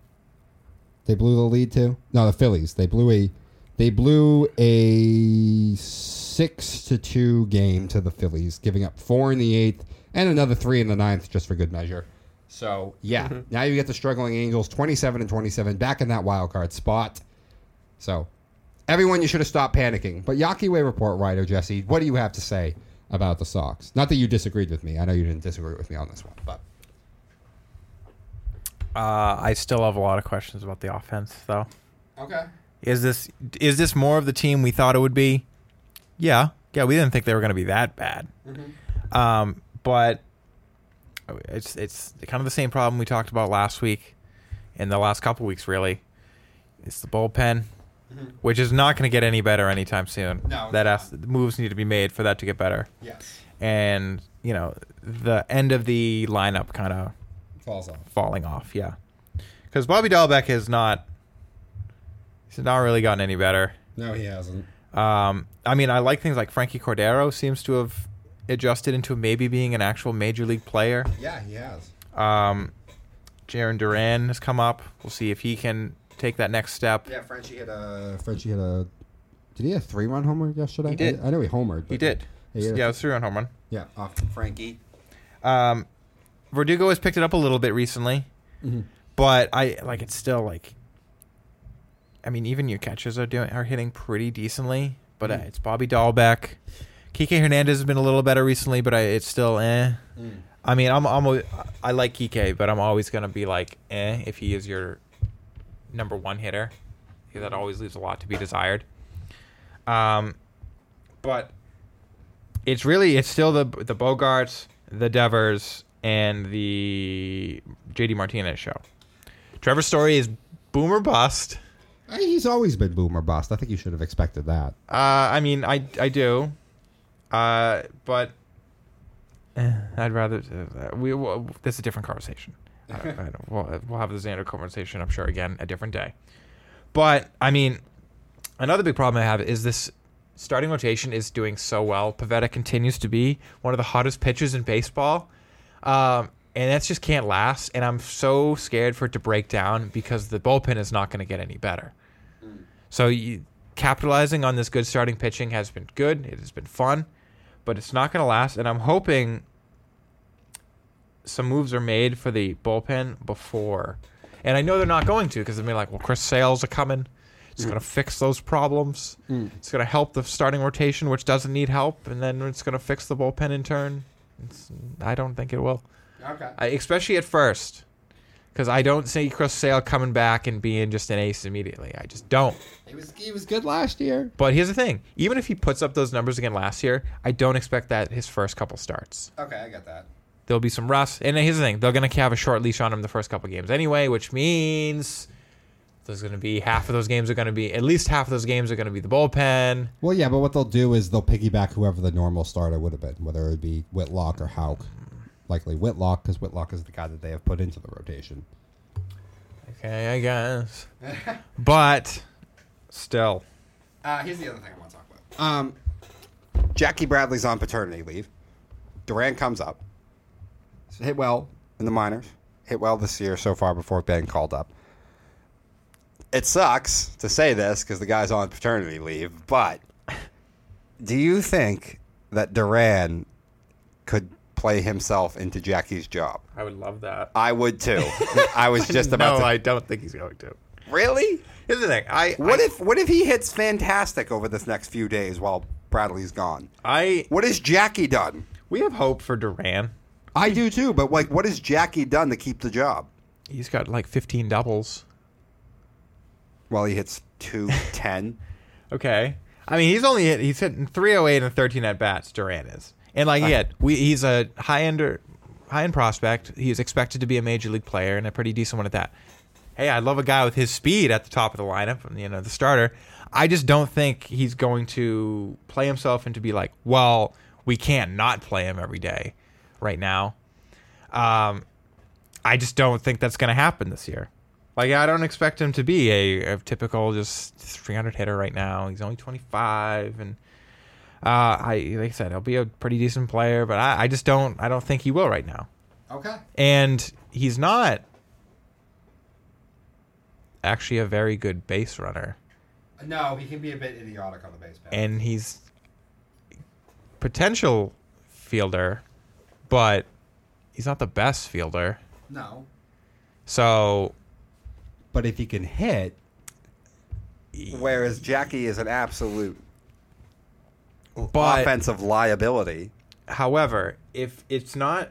S2: They blew the lead to no, the Phillies. They blew a they blew a six to two game to the Phillies, giving up four in the eighth and another three in the ninth, just for good measure. So yeah, mm-hmm. now you get the struggling Angels, twenty seven and twenty seven, back in that wild card spot. So everyone, you should have stopped panicking. But Yaki Way report writer Jesse, what do you have to say about the Sox? Not that you disagreed with me. I know you didn't disagree with me on this one, but
S1: Uh, I still have a lot of questions about the offense, though.
S2: okay.
S1: Is this is this more of the team we thought it would be? Yeah, yeah. We didn't think they were going to be that bad. Um, but it's it's kind of the same problem we talked about last week, in the last couple weeks. Really, it's the bullpen, which is not going to get any better anytime soon.
S3: Mm-hmm. No,
S1: that has, moves need to be made for that to get better.
S3: Yes.
S1: And you know, the end of the lineup kind of
S3: Falls off.
S1: falling off. Yeah, because Bobby Dalbec has not. He's not really gotten any better.
S3: No, he hasn't.
S1: Um, I mean, I like things like Frankie Cordero seems to have adjusted into maybe being an actual major league player.
S3: Yeah, he has.
S1: Um, Jarren Duran has come up. We'll see if he can take that next step.
S3: Yeah, Frenchie hit a. Frenchie hit a. Did he hit a three-run homer yesterday?
S1: He did.
S3: I, I know he homered.
S1: He
S3: but-
S1: did.
S3: He hit a-
S1: Yeah, it was three-run home run.
S3: Yeah, off
S2: Frankie.
S1: Um, Verdugo has picked it up a little bit recently,
S3: Mhm.
S1: but I like it's still like. I mean, even your catchers are doing are hitting pretty decently, but uh, it's Bobby Dalbec. Kike Hernandez has been a little better recently, but I, it's still eh. I mean, I'm, I'm a, I like Kike, but I'm always gonna be like eh if he is your number one hitter. That always leaves a lot to be desired. Um, but it's really it's still the the Bogaerts, the Devers, and the JD Martinez show. Trevor Story is boomer bust.
S3: He's always been boomer bust. I think you should have expected that.
S1: Uh, I mean, I I do, uh, but eh, I'd rather uh, we. Well, this is a different conversation. I don't, I don't, we'll, we'll have the Xander conversation, I'm sure, again a different day. But I mean, another big problem I have is this starting rotation is doing so well. Pivetta continues to be one of the hottest pitchers in baseball. Um, and that just can't last. And I'm so scared for it to break down because the bullpen is not going to get any better. Mm. So you, capitalizing on this good starting pitching has been good. It has been fun, but it's not going to last. And I'm hoping some moves are made for the bullpen before. And I know they're not going to because they're like, well, Chris Sales are coming. It's going to mm. fix those problems. Mm. It's going to help the starting rotation, which doesn't need help, and then it's going to fix the bullpen in turn. It's, I don't think it will,
S3: Okay.
S1: I, especially at first, because I don't see Chris Sale coming back and being just an ace immediately. I just don't.
S3: He was he was good last year.
S1: But here's the thing: even if he puts up those numbers again last year, I don't expect that his first couple starts.
S3: Okay, I got that.
S1: There'll be some rust, and here's the thing: they're gonna have a short leash on him the first couple games anyway, which means there's gonna be half of those games are gonna be at least half of those games are gonna be the bullpen.
S3: Well, yeah, but what they'll do is they'll piggyback whoever the normal starter would have been, whether it be Whitlock or Houck. Likely Whitlock, because Whitlock is the guy that they have put into the rotation.
S1: Okay, I guess, but still,
S3: Uh, here's the other thing I want to talk about. Um,
S2: Jackie Bradley's on paternity leave. Duran comes up. Hit well in the minors. Hit well this year so far before being called up. It sucks to say this because the guy's on paternity leave, but do you think that Duran could play himself into Jackie's job?
S1: I would love that.
S2: I would too. I was just about
S1: no,
S2: to.
S1: I don't think he's going to.
S2: really?
S1: Here's the thing: I
S2: What
S1: I,
S2: if what if he hits fantastic over this next few days while Bradley's gone?
S1: I
S2: What has Jackie done?
S1: we have hope for Duran.
S2: I do too, but like, what has Jackie done to keep the job?
S1: He's got like 15 doubles.
S2: Well, he hits two ten.
S1: Okay. I mean, he's only hit, he's hitting 308 and 13 at bats. Duran is, and like again, we he's a high end high end prospect. He's expected to be a major league player and a pretty decent one at that. Hey, I love a guy with his speed at the top of the lineup. You know, the starter. I just don't think he's going to play himself into be like, well, we can't not play him every day, right now. Um, I just don't think that's going to happen this year. Like I don't expect him to be a, a typical just 300 hitter right now. He's only 25, and uh, I like I said, he'll be a pretty decent player, but I, I just don't I don't think he will right now.
S3: okay.
S1: And he's not actually a very good base runner,
S3: No, he can be a bit idiotic on the base path.
S1: and he's potential fielder, but he's not the best fielder.
S3: no,
S1: So
S3: but if he can hit,
S2: Whereas Jackie is an absolute
S1: but
S2: offensive liability.
S1: However, if it's not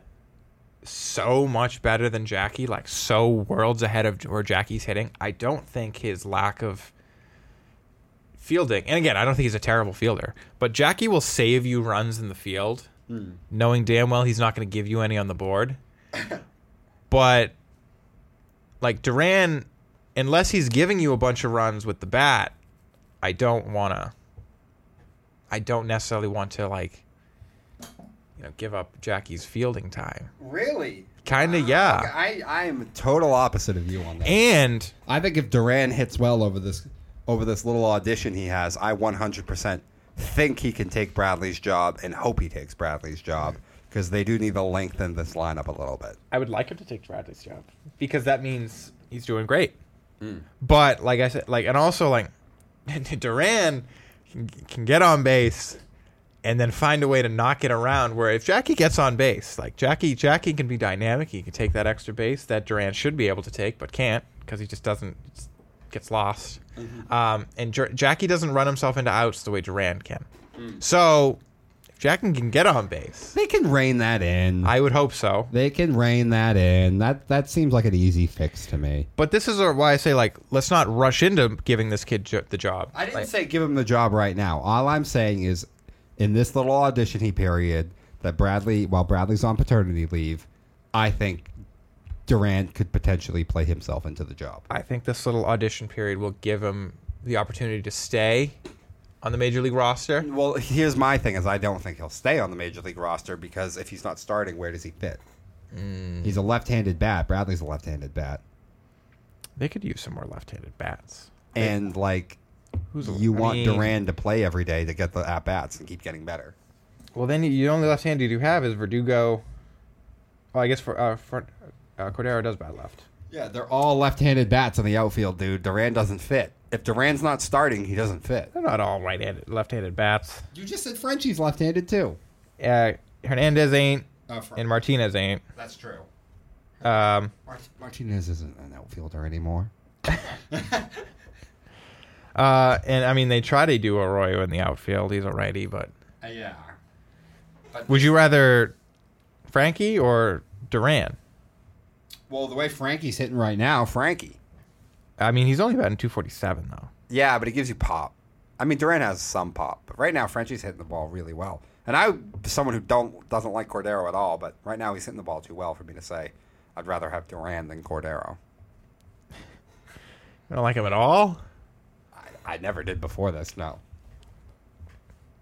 S1: so much better than Jackie, like so worlds ahead of where Jackie's hitting, I don't think his lack of fielding, and again, I don't think he's a terrible fielder, but Jackie will save you runs in the field, hmm. knowing damn well he's not going to give you any on the board. but like Duran, unless he's giving you a bunch of runs with the bat, I don't want to. I don't necessarily want to like, you know, give up Jackie's fielding time.
S2: Really?
S1: Kind of, yeah.
S2: I, I am total opposite of you on that.
S1: And
S2: I think if Duran hits well over this over this little audition he has, I 100% think he can take Bradley's job and hope he takes Bradley's job because they do need to lengthen this lineup a little bit.
S1: I would like him to take Bradley's job because that means he's doing great. But like I said, like and also like Duran can, can get on base and then find a way to knock it around. Where if Jackie gets on base, like Jackie, Jackie can be dynamic. He can take that extra base that Duran should be able to take, but can't because he just doesn't gets lost. Um, and Dur- Jackie doesn't run himself into outs the way Duran can. So Jackie can get on base,
S3: They can rein that in.
S1: I would hope so.
S3: they can rein that in. That that seems like an easy fix to me.
S1: But this is why I say like let's not rush into giving this kid jo- the job.
S2: I didn't
S1: Like,
S2: say
S3: Give him the job right now. All I'm saying is, in this little audition he period, that Bradley, while Bradley's on paternity leave, I think Duran could potentially play himself into the job.
S1: I think this little audition period will give him the opportunity to stay on the major league roster.
S2: Well, here's my thing: is I don't think he'll stay on the major league roster because if he's not starting, where does he fit?
S3: He's a left-handed bat. Bradley's a left-handed bat,
S1: They could use some more left-handed bats.
S2: And like,
S1: Who's
S2: you
S1: I
S2: want
S1: mean-
S2: Duran to play every day to get the at bats and keep getting better.
S1: Well, then you- the only left-handed you have is Verdugo. Well, I guess for uh, for uh, Cordero does bat left.
S3: Yeah, they're all left-handed bats
S2: in the outfield, dude. Duran doesn't fit. If Duran's not starting, he doesn't fit.
S1: They're not all right-handed, left-handed bats.
S3: You just said Frenchie's left-handed too.
S1: Uh, Hernandez ain't,
S3: Fr-
S1: and Martinez ain't.
S3: That's true.
S1: Um,
S3: Mart- Martinez isn't an outfielder anymore.
S1: uh, and I mean they try to do Arroyo in the outfield. He's a righty, but
S3: yeah.
S1: would you rather Frankie or Duran?
S3: Well, the way Frankie's hitting right now,
S2: Frankie.
S1: I mean, he's only batting 247 though.
S2: Yeah, but it gives you pop. I mean, Duran has some pop, but right now Frenchie's hitting the ball really well. And I, someone who don't doesn't like Cordero at all, but right now he's hitting the ball too well for me to say I'd rather have Duran than Cordero.
S1: You don't like him at all?
S2: I, I never did before this. No.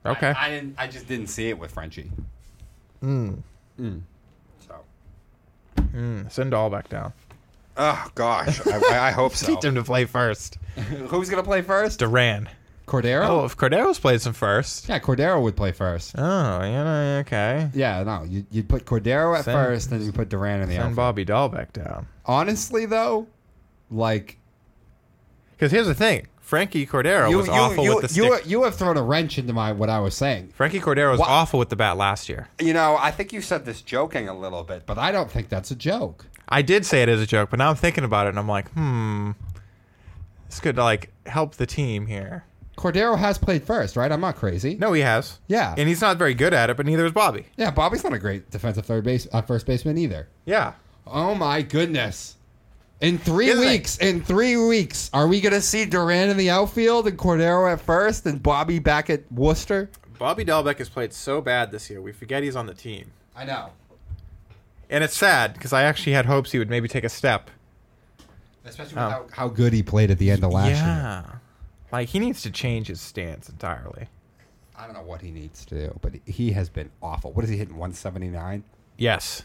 S1: Okay.
S2: I, I didn't. I just didn't see it with Frenchie.
S1: Mm.
S2: So.
S1: Mm. Send all back down.
S2: Oh gosh, I, I, I hope so.
S1: Teach him to play first.
S2: Who's gonna play first?
S1: Duran.
S3: Cordero.
S1: Oh, if Cordero's played some first.
S3: Yeah, Cordero would play first.
S1: Oh, you know, okay.
S3: Yeah, no, you you'd put Cordero at
S1: Send-
S3: first, then you put Duran in the
S1: Send
S3: outfield.
S1: Bobby Dalbec down.
S3: Honestly, though, like
S1: Because here's the thing: Frankie Cordero
S3: you
S1: was
S3: you
S1: awful
S3: you,
S1: with the
S3: you,
S1: stick.
S3: you have thrown a wrench into my what I was saying,
S1: Frankie Cordero was
S2: What?
S1: awful with the bat last year.
S2: You know, I think you said this joking a little bit, but
S3: but I don't think that's a joke.
S1: I did say it as a joke, but now I'm thinking about it and I'm like, hmm, this could like help the team here.
S3: Cordero has played first, right? I'm not crazy.
S1: No, he has.
S3: Yeah.
S1: and he's not very good at it, but neither is Bobby.
S3: Yeah, Bobby's not a great defensive third base, uh, first baseman either.
S1: Yeah.
S3: Oh my goodness! In three
S1: Here's the thing.
S3: weeks, in three weeks, are we gonna see Duran in the outfield and Cordero at first and Bobby back at Worcester?
S1: Bobby Dalbec has played so bad this year. We forget he's on the team,
S3: I know.
S1: And it's sad because I actually had hopes he would maybe take a step.
S3: Especially
S1: with Oh.
S3: how, how good he played at the end of last year.
S1: yeah, like he needs to change his stance entirely.
S3: I don't know what he needs to do, but he has been awful. What is he hitting? 179?
S1: Yes,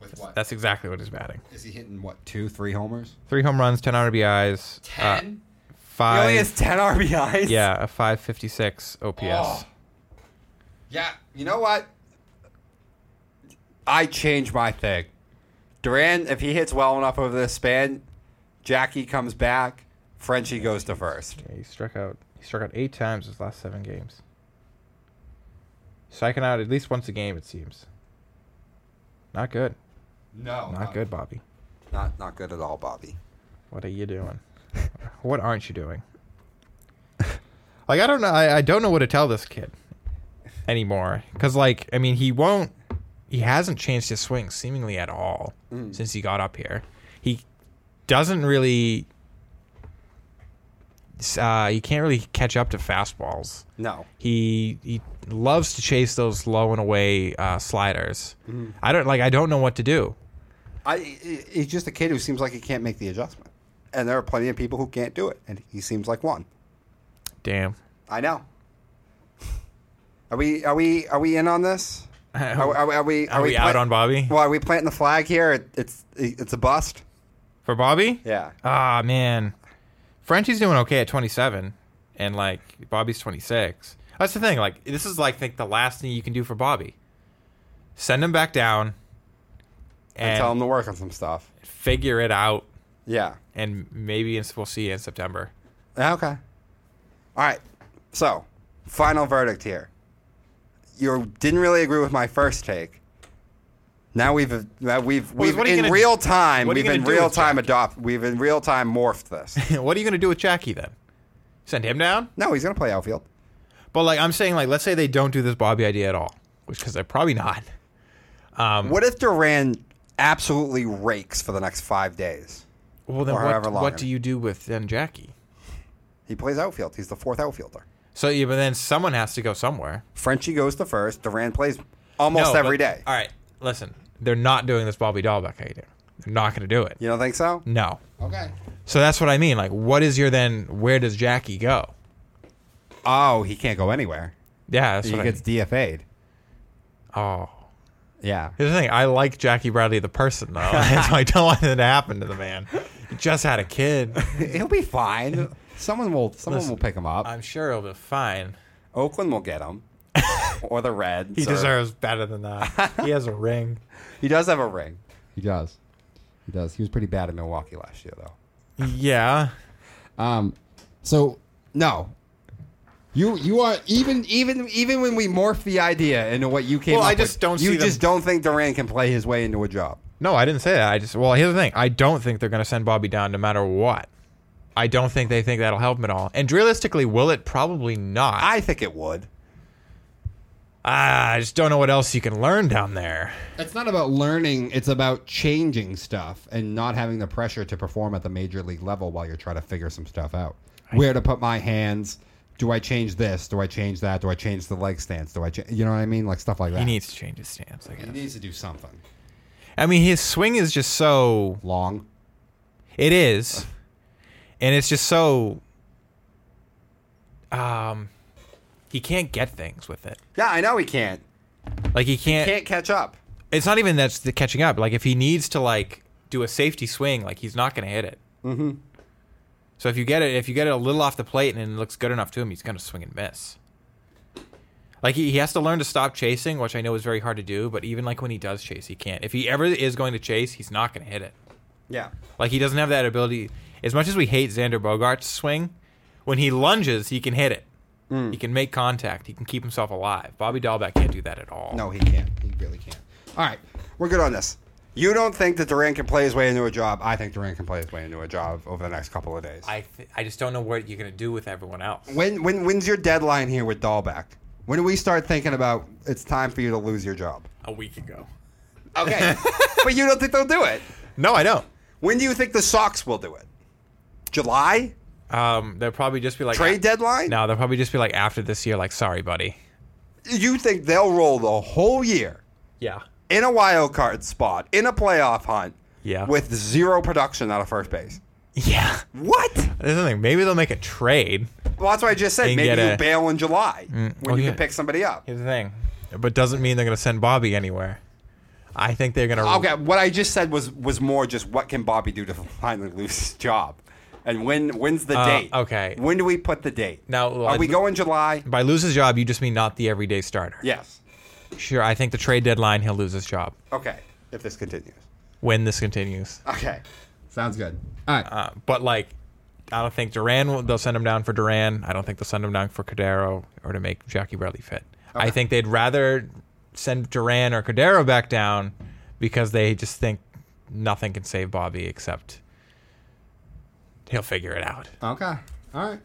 S3: With what?
S1: that's exactly what he's batting.
S3: is he hitting what? Two, three homers?
S1: Three home runs, ten RBIs, Ten. uh,
S2: he only has ten RBIs.
S1: yeah, a five fifty six OPS.
S2: Oh. Yeah, you know what? I changed my thing. Duran, if he hits well enough over this span, Jackie comes back, Frenchie goes to first.
S1: Yeah, he struck out. He struck out eight times his last seven games. Striking out at least once a game, it seems. Not good.
S2: No,
S1: Not good, Bobby.
S2: Not not good at all, Bobby.
S1: What are you doing? what aren't you doing? like I don't know. I, I don't know what to tell this kid anymore. Because like I mean, he won't. He hasn't changed his swing seemingly at all
S2: Mm.
S1: since he got up here. He doesn't really. Uh, he can't really catch up to fastballs.
S2: No.
S1: He he loves to chase those low and away uh, sliders.
S2: Mm-hmm.
S1: I don't like. I don't know what to do.
S2: I- he's just a kid who seems like he can't make the adjustment, and there are plenty of people who can't do it, and he seems like one.
S1: Damn.
S2: I know. Are we? Are we? Are we in on this? Are, are, are we?
S1: Are we out on Bobby?
S2: Well, are we planting the flag here? It, it's it's a bust.
S1: For Bobby?
S2: Yeah.
S1: Ah, man. Frenchie's doing okay at 27, and like Bobby's 26. That's the thing. Like, this is like think the last thing you can do for Bobby. Send him back down
S2: And
S1: and
S2: tell him to work on some stuff.
S1: figure it out,
S2: Yeah.
S1: and maybe we'll see you in September.
S2: Okay. All right. So, final verdict here. You didn't really agree with my first take. Now we've uh, we've we've
S1: what are you
S2: in
S1: gonna-
S2: real time
S1: what are you
S2: we've in
S1: do
S2: real
S1: with
S2: time
S1: Jackie?
S2: adopt we've in real time morphed this.
S1: what are you going to do with Jackie then? Send him down?
S2: no, he's gonna play outfield.
S1: But like I'm saying, like let's say they don't do this Bobby idea at all, which because they're probably not. Um,
S2: What if Duran absolutely rakes for the next five days?
S1: well, then
S2: or
S1: what,
S2: however long
S1: what
S2: it
S1: do you do with then Jackie?
S2: He plays outfield. He's the fourth outfielder.
S1: So yeah, but then someone has to go somewhere.
S2: Frenchie goes to first. Duran plays almost
S1: No,
S2: every
S1: but-
S2: day.
S1: All right, listen, they're not doing this Bobby Dalbec idea. They're not going to do it.
S2: You don't think so?
S1: No.
S2: Okay.
S1: So that's what I mean. Like, what is your then? Where does Jackie go?
S2: Oh, he can't go anywhere.
S1: Yeah, that's
S2: he
S1: what
S2: gets
S1: I.
S2: DFA'd.
S1: Oh,
S2: Yeah.
S1: here's the thing. I like Jackie Bradley the person though, so I don't want it to happen to the man. He just had a kid.
S2: He'll be fine. Someone will. Someone
S1: Listen,
S2: will pick him up.
S1: I'm sure he'll be fine.
S2: Oakland will get him, or the Reds.
S1: He
S2: or-
S1: deserves better than that. he has a ring.
S2: He does have a ring. He does. He does. He was pretty bad in Milwaukee last year, though.
S1: Yeah.
S3: Um, so no, you you are
S2: Even even even when we morph the idea into what you came
S1: Well,
S2: up
S1: I just
S2: with,
S1: don't
S2: You
S1: see them-
S2: just don't think Duran can play his way into a job.
S1: No, I didn't say that. I just well, here's the thing. I don't think they're going to send Bobby down no matter what. I don't think they think that'll help him at all. And realistically, will it? Probably not. I,
S2: I think it would.
S1: Ah, I just don't know what else you can learn down there.
S3: It's not about learning, it's about changing stuff and not having the pressure to perform at the major league level while you're trying to figure some stuff out. Where to put my hands? Do I change this? Do I change that? Do I change the leg stance? Do I change, you know what I mean? Like stuff like that.
S1: He needs to change his stance. I guess.
S3: he needs to do something.
S1: I mean, his swing is just so.
S3: Long.
S1: It is, and it's just so. Um, he can't get things with it.
S2: Yeah, I know he can't.
S1: Like he can't.
S2: Can't catch up.
S1: It's not even that's the catching up. Like if he needs to like do a safety swing, like he's not going to hit it.
S2: Mm-hmm.
S1: So if you get it, if you get it a little off the plate and it looks good enough to him, he's going to swing and miss. Like he, he has to learn to stop chasing, which I know is very hard to do. But even like when he does chase, he can't. If he ever is going to chase, he's not going to hit it.
S2: Yeah.
S1: Like he doesn't have that ability. As much as we hate Xander Bogaerts' swing, when he lunges, he can hit it. Mm. He can make contact. He can keep himself alive. Bobby Dalbec can't do that at all.
S2: No, he can't. He really can't. All right, we're good on this. You don't think that Duran can play his way into a job? I think Duran can play his way into a job over the next couple of days.
S1: I th- I just don't know what you're going to do with everyone else.
S2: when when when's your deadline here with Dalbec? When do we start thinking about it's time for you to lose your job?
S1: A week ago.
S2: Okay, but you don't think they'll do it?
S1: No, I don't.
S2: When do you think the Sox will do it? July
S1: Um, they'll probably just be like
S2: trade deadline?
S1: No, they'll probably just be like after this year, like sorry, buddy.
S2: You think they'll roll the whole year
S1: Yeah.
S2: in a wild card spot in a playoff hunt
S1: Yeah.
S2: with zero production out of first base?
S1: Yeah.
S2: What?
S1: This is the thing. Maybe they'll make a trade.
S2: Well, that's what I just said. Maybe
S1: get
S2: you
S1: a-
S2: bail in July when
S1: well,
S2: you
S1: yeah.
S2: can pick somebody up.
S1: Here's the thing, but doesn't mean they're going to send Bobby anywhere. I think they're going to.
S2: Okay, what I just said was was more just what can Bobby do to finally lose his job, and when when's the
S1: Uh,
S2: date?
S1: okay.
S2: when do we put the date?
S1: Now,
S2: are we going July?
S1: By lose his job, you just mean not the everyday starter.
S2: Yes.
S1: Sure, I think the trade deadline he'll lose his job
S2: Okay. If this continues.
S1: when this continues.
S2: Okay.
S3: Sounds good. All right.
S1: Uh, but like, I don't think Duran. Will, they'll send him down for Duran. I don't think they'll send him down for Cordero or to make Jackie Bradley fit. I think they'd rather send Duran or Cordero back down because they just think nothing can save Bobby except he'll figure it out.
S3: Okay. All right.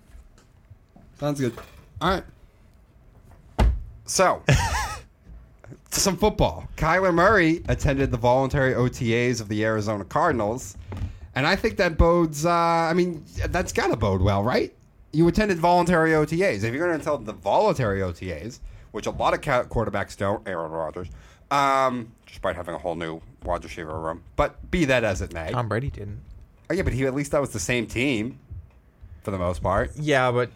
S3: Sounds good. All right.
S2: So, some football. Kyler Murray attended the voluntary OTAs of the Arizona Cardinals, and I think that bodes. Uh, I mean, that's got to bode well, right? You attended voluntary OTAs. If you're going to tell the voluntary OTAs, which a lot of ca- quarterbacks don't, Aaron Rodgers, Um, despite having a whole new wide receiver room. But be that as it may.
S1: Tom Brady didn't.
S2: Oh, yeah, but he at least that was the same team for the most part.
S1: Yeah, but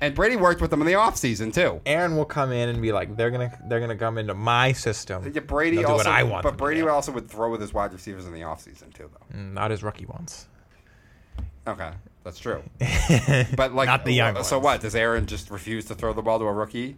S2: And Brady worked with them in the offseason too.
S1: Aaron will come in and be like, they're gonna they're gonna come into my system.
S2: Yeah, Brady
S1: They'll do
S2: also,
S1: what I want
S2: but
S1: them to
S2: Brady
S1: do.
S2: also would throw with his wide receivers in the offseason too, though.
S1: Mm, Not his rookie ones.
S2: Okay, that's true. But like,
S1: Not the young
S2: So
S1: ones.
S2: what? Does Aaron just refuse to throw the ball to a rookie?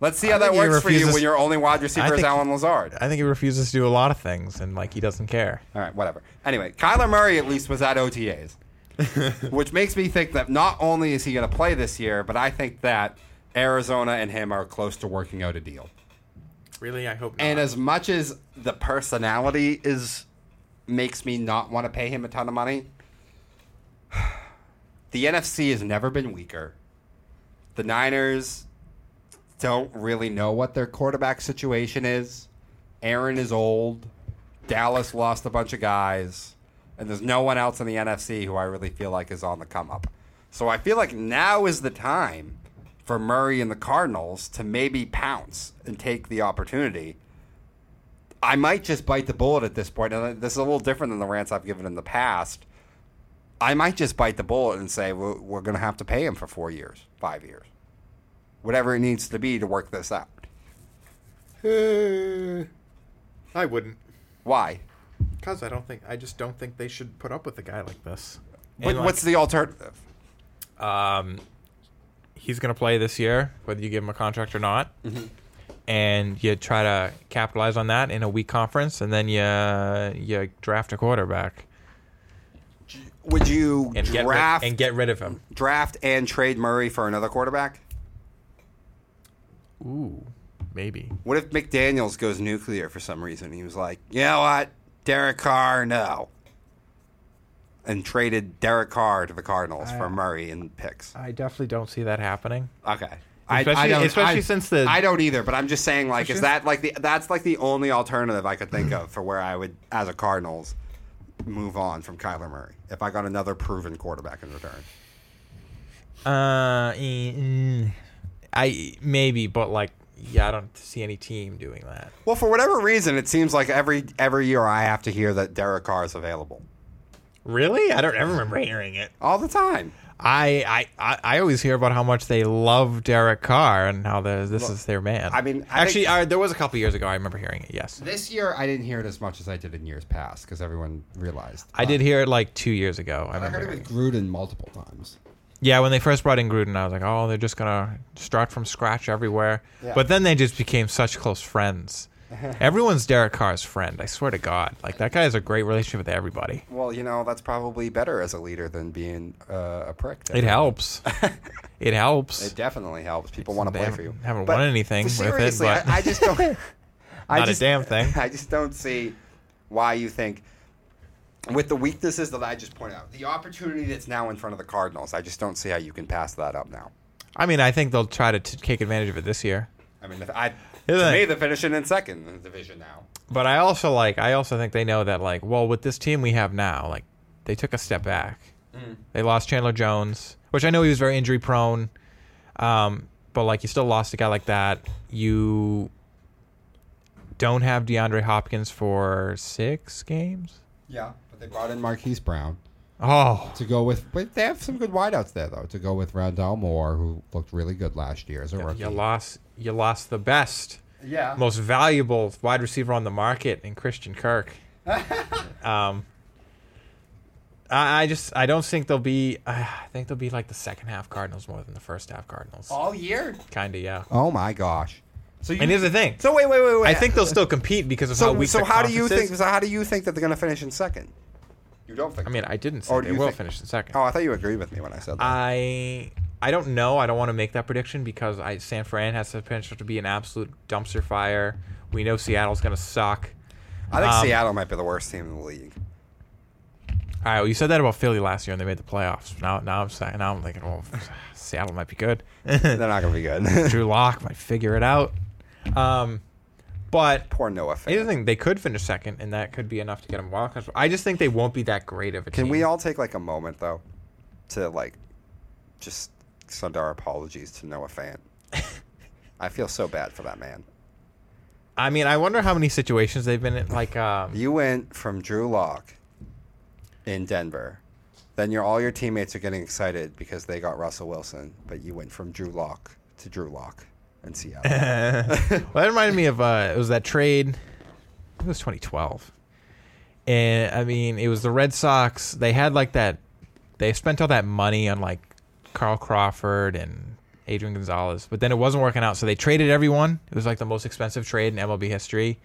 S2: Let's see how
S1: I
S2: that
S1: think he
S2: works for you when your only wide receiver is
S1: think-
S2: Allen Lazard.
S1: I think he refuses to do a lot of things, and like he doesn't care.
S2: All right, whatever. Anyway, Kyler Murray at least was at OTAs, which makes me think that not only is he going to play this year, but I think that Arizona and him are close to working out a deal.
S1: Really, I hope.
S2: And as much as the personality is makes me not want to pay him a ton of money, the NFC has never been weaker. The Niners don't really know what their quarterback situation is. Aaron is old. Dallas lost a bunch of guys. And there's no one else in the NFC who I really feel like is on the come up. So I feel like now is the time for Murray and the Cardinals to maybe pounce and take the opportunity. I might just bite the bullet at this point. And this is a little different than the rants I've given in the past. I might just bite the bullet and say we're, we're going to have to pay him for four years, five years, whatever it needs to be to work this out.
S1: I wouldn't,
S2: Why?
S1: because I don't think I just don't think they should put up with a guy like this.
S2: But
S1: like,
S2: what's the alternative?
S1: um, he's gonna play this year, whether you give him a contract or not,
S2: Mm-hmm.
S1: and you try to capitalize on that in a weak conference, and then you you draft a quarterback
S2: Would you
S1: and get
S2: draft
S1: rid, and get rid of him.
S2: draft and trade Murray for another quarterback?
S1: Ooh, maybe.
S2: What if McDaniels goes nuclear for some reason? He was like, you know what, Derek Carr, no, and traded Derek Carr to the Cardinals for Murray and picks.
S1: I definitely don't see that happening.
S2: Okay.
S1: Especially- especially since the-
S2: I don't either, but I'm just saying like is that like the that's like the only alternative I could think of for where I would as a Cardinals move on from Kyler Murray if I got another proven quarterback in return.
S1: Uh, mm, I maybe, but like, yeah, I don't see any team doing that.
S2: Well, for whatever reason, it seems like every every year I have to hear that Derek Carr is available
S1: Really? I don't ever remember hearing it.
S2: all the time.
S1: I, I, I, I always hear about how much they love Derek Carr and how the, this
S2: Look,
S1: is their man.
S2: I mean, I
S1: actually,
S2: think-
S1: uh, there was a couple years ago. I remember hearing it. Yes,
S2: This year, I didn't hear it as much as I did in years past because everyone realized.
S1: I did hear it like two years ago. I
S3: I
S1: remember.
S3: heard it
S1: hearing
S3: with
S1: it.
S3: Gruden multiple times.
S1: Yeah, when they first brought in Gruden, I was like, oh, they're just gonna start from scratch everywhere.
S2: Yeah.
S1: But then they just became such close friends. Everyone's Derek Carr's friend. I swear to God, like that guy has a great relationship with everybody.
S2: Well, you know, that's probably better as a leader than being uh, a prick.
S1: It helps. it helps.
S2: It definitely helps. People want to play for you.
S1: haven't
S2: But
S1: won anything with it,
S2: seriously,
S1: but-
S2: I, I just don't. I
S1: Not a damn thing.
S2: I just don't see why you think, with the weaknesses that I just pointed out, the opportunity that's now in front of the Cardinals, I just don't see how you can pass that up now.
S1: I mean, I think they'll try to t- take advantage of it this year.
S2: I mean, if I to
S1: the
S2: me, they're finishing in second in the division now.
S1: But I also like. I also think they know that like, well, with this team we have now, like, they took a step back. They lost Chandler Jones, which I know he was very injury prone. Um, but like, you still lost a guy like that. You don't have DeAndre Hopkins for six games.
S3: Yeah, but they brought in Marquise Brown
S1: Oh,
S3: to go with. But they have some good wideouts there though. To go with Rondale Moore, who looked really good last year as a rookie.
S1: you lost. You lost the best,
S2: Yeah.
S1: most valuable wide receiver on the market in Christian Kirk. um, I, I just I don't think they'll be. Uh, I think they'll be like the second half Cardinals more than the first half Cardinals.
S2: All year.
S1: Kinda, yeah.
S2: Oh my gosh. So you,
S1: And here's the thing.
S2: so wait, wait, wait, wait.
S1: I think they'll still compete because of how
S2: So,
S1: weak
S2: so
S1: the
S2: how do you think?
S1: is.
S2: So how do you think that they're going to finish in second? You don't think?
S1: I mean, I didn't say
S2: Or
S1: they will
S2: think-
S1: finish in second.
S2: oh, I thought you agreed with me when I said that.
S1: I I don't know. I don't want to make that prediction because I San Fran has the potential to be an absolute dumpster fire. We know Seattle's going to suck.
S2: I think
S1: um,
S2: Seattle might be the worst team in the league.
S1: All right, well, you said that about Philly last year, and they made the playoffs. Now, now I'm saying, now I'm thinking, well, Seattle might be good.
S2: They're not going to be good.
S1: Drew Lock might figure it out. Um, but
S2: Poor Noah.
S1: here's the
S2: Fan.
S1: thing: they could finish second, and that could be enough to get them wild cards. I just think they won't be that great of a team.
S2: Can
S1: team.
S2: we all take like a moment though, to like, just send our apologies to Noah Fant. I feel so bad for that man.
S1: I mean, I wonder how many situations they've been in. Like, um,
S2: You went from Drew Lock in Denver. Then your all your teammates are getting excited because they got Russell Wilson, but you went from Drew Lock to Drew Lock in Seattle.
S1: well, that reminded me of uh, it was that trade. It was 2012, and I mean, it was the Red Sox. They had like that. They spent all that money on like Carl Crawford and Adrian Gonzalez, but then it wasn't working out. So they traded everyone. It was like the most expensive trade in MLB history.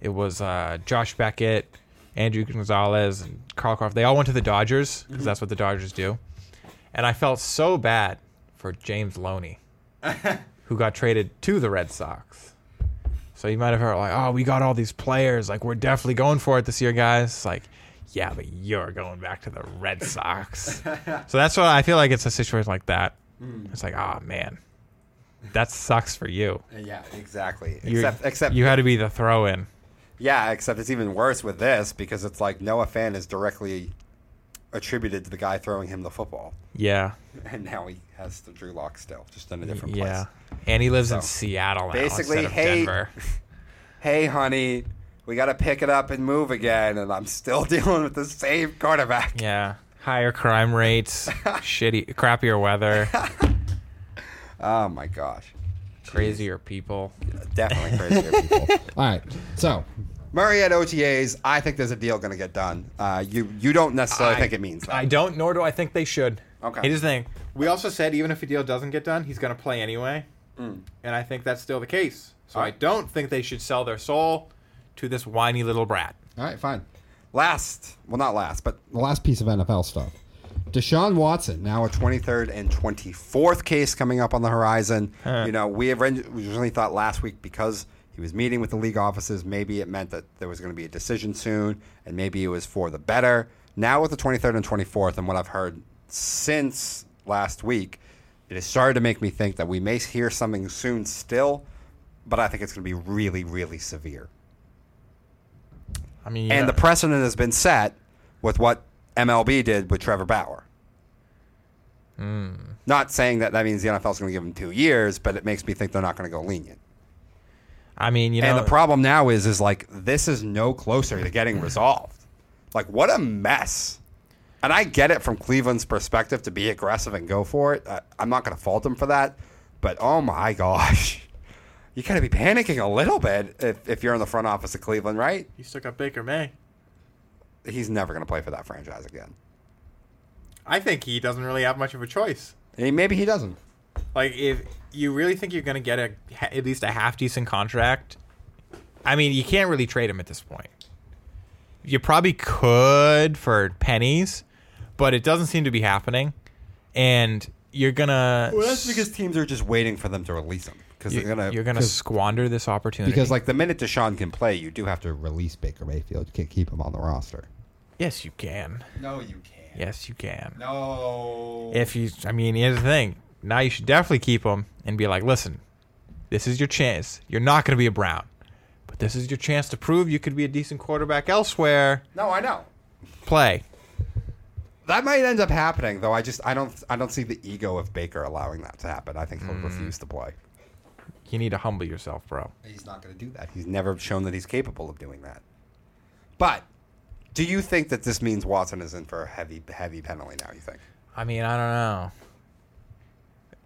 S1: It was uh, Josh Beckett, Andrew Gonzalez, and Carl Crawford. They all went to the Dodgers because that's what the Dodgers do. And I felt so bad for James Loney, who got traded to the Red Sox. So you might have heard like, "Oh, we got all these players. Like, we're definitely going for it this year, guys." Like, yeah, but you're going back to the Red Sox. so that's what I feel like. It's a situation like that. Hmm. It's like, oh man, that sucks for you.
S2: Uh, yeah, exactly.
S1: You
S2: Except, except
S1: you had to be the throw-in.
S2: yeah, except it's even worse with this because it's like Noah Fant is directly attributed to the guy throwing him the football,
S1: Yeah,
S2: and now he has the Drew Lock still, just in a different
S1: yeah.
S2: place.
S1: And he lives in Seattle now
S2: basically,
S1: instead of
S2: hey-
S1: Denver.
S2: Hey, honey, we got to pick it up and move again, and I'm still dealing with the same quarterback.
S1: Yeah, higher crime rates, shitty, crappier weather,
S2: Oh my gosh,
S1: crazier people.
S2: definitely crazier people.
S3: All right. So
S2: Murray at OTAs, I think there's a deal going to get done. Uh, you you don't necessarily
S1: I-
S2: think it means that.
S1: I don't, nor do I think they should.
S2: Okay.
S1: Here's the thing. We also said even if a deal doesn't get done, he's going to play anyway.
S2: Mm.
S1: And I think that's still the case. So I don't think they should sell their soul to this whiny little brat.
S3: all right, fine.
S2: Last, well, not last, but
S3: The last piece of NFL stuff. Deshaun Watson.
S2: now a 23rd and 24th case coming up on the horizon.
S1: Huh.
S2: You know, we orig- we originally thought last week because he was meeting with the league offices, maybe it meant that there was going to be a decision soon, and maybe it was for the better. Now with the 23rd and 24th, and what I've heard since last week, it has started to make me think that we may hear something soon still, but I think it's going to be really, really severe.
S1: I mean,
S2: And the precedent has been set with what MLB did with Trevor Bauer.
S1: Hmm.
S2: Not saying that that means the NFL is going to give him two years, but it makes me think they're not going to go lenient.
S1: I mean, you know,
S2: and the problem now is, is like this is no closer to getting resolved. Like what a mess. And I get it from Cleveland's perspective to be aggressive and go for it. I, I'm not going to fault them for that, but oh my gosh, you got to be panicking a little bit if, if you're in the front office of Cleveland, right?
S1: he stuck up Baker May.
S2: He's never going to play for that franchise again.
S1: I think he doesn't really have much of a choice.
S2: Maybe he doesn't.
S1: Like, if you really think you're going to get a at least a half decent contract, I mean, you can't really trade him at this point. You probably could for pennies, but it doesn't seem to be happening. And you're gonna
S2: Well, that's because teams are just waiting for them to release him because
S1: you,
S2: they're gonna.
S1: you're gonna
S3: 'cause-
S1: squander this opportunity.
S3: Because like
S2: the minute Deshaun can play, you do have to release Baker Mayfield. You can't keep him on the roster.
S1: yes, you can.
S2: No, you can't.
S1: Yes, you can.
S2: No.
S1: If you, I mean, here's the thing. Now you should definitely keep him and be like, listen, this is your chance. You're not going to be a Brown, but this is your chance to prove you could be a decent quarterback elsewhere.
S2: no, I know.
S1: Play.
S2: That might end up happening, though. I just I don't I don't see the ego of Baker allowing that to happen. I think he'll mm. refuse to play.
S1: You need to humble yourself, bro.
S2: He's not going to do that. He's never shown that he's capable of doing that. But do you think that this means Watson is in for a heavy heavy penalty now? You think?
S1: I mean, I don't know.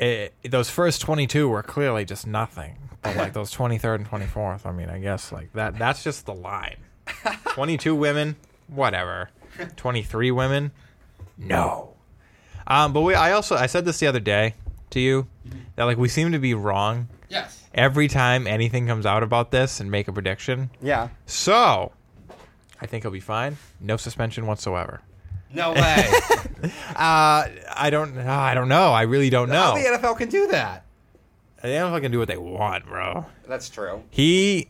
S1: It, those first 22 were clearly just nothing. But like those 23rd and 24th, I mean, I guess like that that's just the line. 22 women, whatever. 23 women, no. Um, but we, I also I said this the other day to you that like we seem to be wrong
S2: Yes.
S1: every time anything comes out about this and make a prediction.
S2: Yeah.
S1: So, I think he'll be fine. No suspension whatsoever.
S2: No way.
S1: Uh, I don't. Uh, I don't know. I really don't know.
S2: How the NFL can do that?
S1: The NFL can do what they want, bro.
S2: That's true.
S1: He,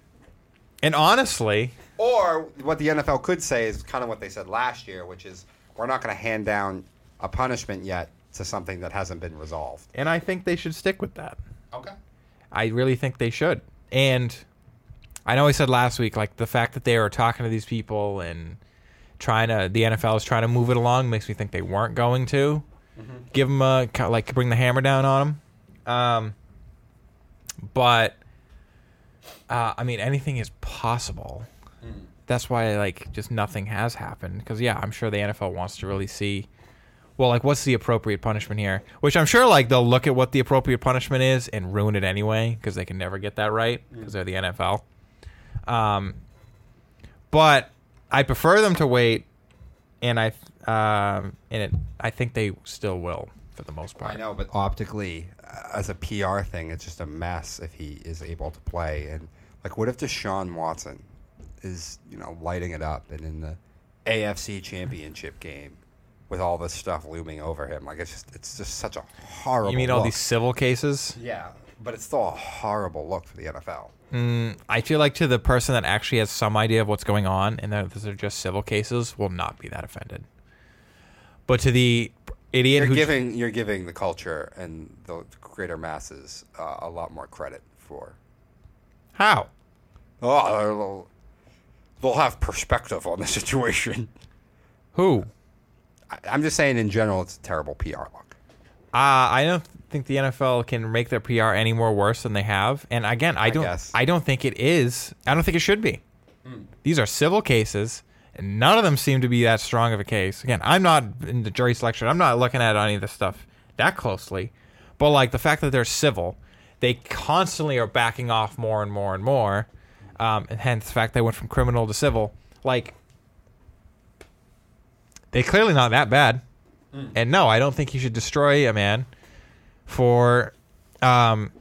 S1: and honestly,
S2: Or what the NFL could say is kind of what they said last year, which is we're not going to hand down a punishment yet to something that hasn't been resolved.
S1: and I think they should stick with that.
S2: Okay.
S1: I really think they should. And I know I said last week, like the fact that they were talking to these people and trying to, the NFL is trying to move it along makes me think they weren't going to give them a like bring the hammer down on them. Um, but Uh, I mean, anything is possible. That's why like just nothing has happened. Because yeah, I'm sure the NFL wants to really see. Well, like, what's the appropriate punishment here? Which I'm sure, like, they'll look at what the appropriate punishment is and ruin it anyway because they can never get that right because they're the NFL. Um, but I prefer them to wait, and I, um, and it, I think they still will for the most part.
S2: I know, but optically, uh, as a PR thing, it's just a mess if he is able to play. And like, what if Deshaun Watson is you know lighting it up and in the AFC Championship game with all this stuff looming over him? Like, it's just it's just such a horrible.
S1: You mean all these civil cases?
S2: Yeah, but it's still a horrible look for the NFL.
S1: Mm, I feel like to the person that actually has some idea of what's going on and that these are just civil cases will not be that offended. But to the idiot
S2: You're
S1: who
S2: giving you're giving the culture and the greater masses uh, a lot more credit for.
S1: how
S2: Oh, they'll, have perspective on the situation.
S1: who
S2: I, I'm just saying, in general, it's a terrible PR look.
S1: Uh, I don't think the NFL can make their PR any more worse than they have. And again, I don't.
S2: guess.
S1: I don't think it is. I don't think it should be. These are civil cases, and none of them seem to be that strong of a case. Again, I'm not in the jury selection. I'm not looking at any of this stuff that closely. But like the fact that they're civil, they constantly are backing off more and more and more. Um, and hence the fact they went from criminal to civil. Like they clearly not that bad. And no, I don't think you should destroy a man for um,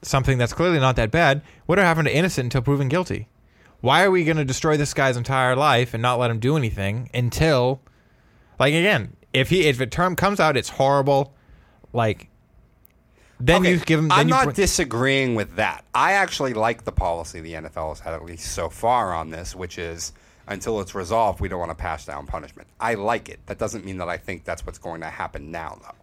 S1: something that's clearly not that bad. What happened to innocent until proven guilty? Why are we going to destroy this guy's entire life and not let him do anything until, like, again, if he if it term comes out, it's horrible. Like, then
S2: Okay,
S1: you give. Then
S2: I'm not
S1: bring-
S2: disagreeing with that. I actually like the policy the NFL has had at least so far on this, which is until it's resolved, we don't want to pass down punishment. I like it. That doesn't mean that I think that's what's going to happen now, though.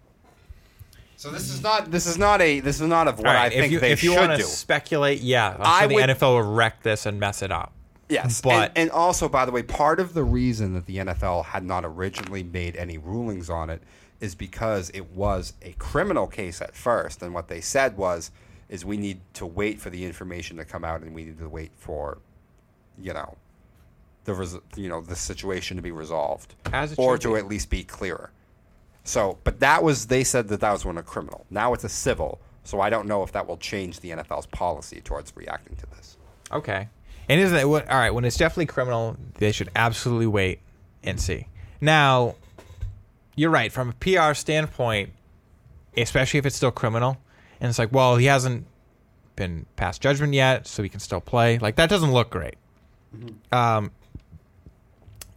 S2: So this is not this is not a this is not of what
S1: All
S2: I think
S1: if you,
S2: they
S1: if you
S2: should
S1: want
S2: do.
S1: to speculate, yeah,
S2: I
S1: the
S2: would-
S1: NFL will wreck this and mess it up.
S2: Yes,
S1: But-
S2: and, and also, by the way, part of the reason that the NFL had not originally made any rulings on it is because it was a criminal case at first, and what they said was, is we need to wait for the information to come out, and we need to wait for, you know, the res- you know the situation to be resolved,
S1: As it
S2: or to
S1: be.
S2: at least be clearer. So, but that was they said that that was when a criminal. Now it's a civil. So I don't know if that will change the NFL's policy towards reacting to this.
S1: Okay. And isn't it what? All right. When it's definitely criminal, they should absolutely wait and see. Now, you're right. From a PR standpoint, especially if it's still criminal, and it's like, well, he hasn't been passed judgment yet, so he can still play. Like that doesn't look great. Um.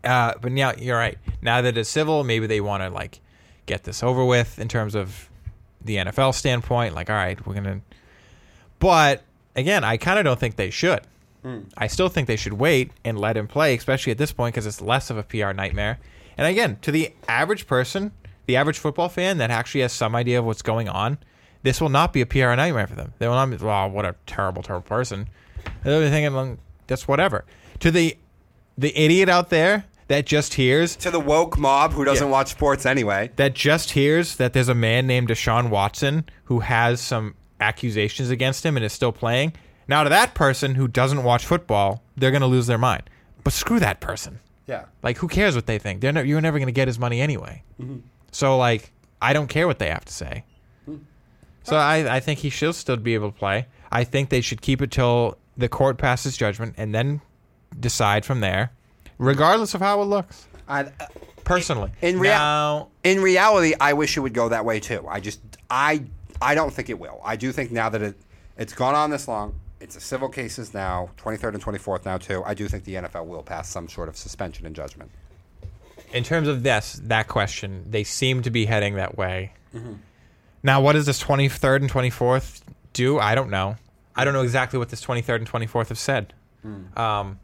S1: Uh, but now you're right. Now that it's civil, maybe they want to like get this over with in terms of the NFL standpoint. Like, all right, we're gonna. But again, I kind of don't think they should. I still think they should wait and let him play, especially at this point because it's less of a PR nightmare. And again, to the average person, the average football fan that actually has some idea of what's going on, this will not be a PR nightmare for them. They will not be, wow, what a terrible, terrible person. They'll be thinking, that's whatever. To the the idiot out there that just hears
S2: To the woke mob who doesn't
S1: Yeah.
S2: watch sports anyway.
S1: that just hears that there's a man named Deshaun Watson who has some accusations against him and is still playing. Now, to that person who doesn't watch football, they're going to lose their mind. But screw that person.
S2: Yeah.
S1: Like, who cares what they think? They're ne- you're never going to get his money anyway. Mm-hmm. So, like, I don't care what they have to say. Hmm. So, I, I think he should still be able to play. I think they should keep it till the court passes judgment and then decide from there, regardless of how it looks.
S2: I, uh,
S1: Personally,
S2: In rea-
S1: now,
S2: in reality, I wish it would go that way too. I just, I, I don't think it will. I do think now that it, it's gone on this long, it's a civil cases now, 23rd and 24th now too. I do think the NFL will pass some sort of suspension and judgment.
S1: in terms of this that question, they seem to be heading that way.
S2: Mm-hmm.
S1: Now, what does this twenty third and twenty fourth do? I don't know. I don't know exactly what this twenty third and twenty fourth have said.
S2: Mm.
S1: Um,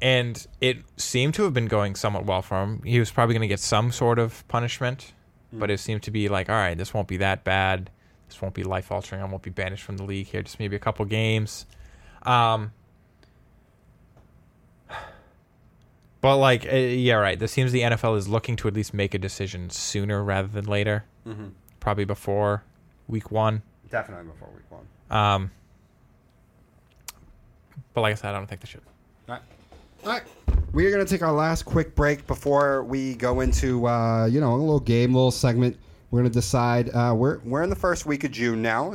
S1: and it seemed to have been going somewhat well for him. He was probably going to get some sort of punishment,
S2: Mm.
S1: but it seemed to be like, all right, this won't be that bad. This won't be life altering. I won't be banished from the league here. Just maybe a couple games. Um, but like, uh, yeah, right. This seems the NFL is looking to at least make a decision sooner rather than later.
S2: Mm-hmm.
S1: Probably before week one.
S2: Definitely before week one.
S1: Um, but like I said, I don't think they should.
S2: All right. All right. We are going to take our last quick break before we go into, uh, you know, a little game, little segment. We're going to decide. Uh, we're, we're in the first week of June now,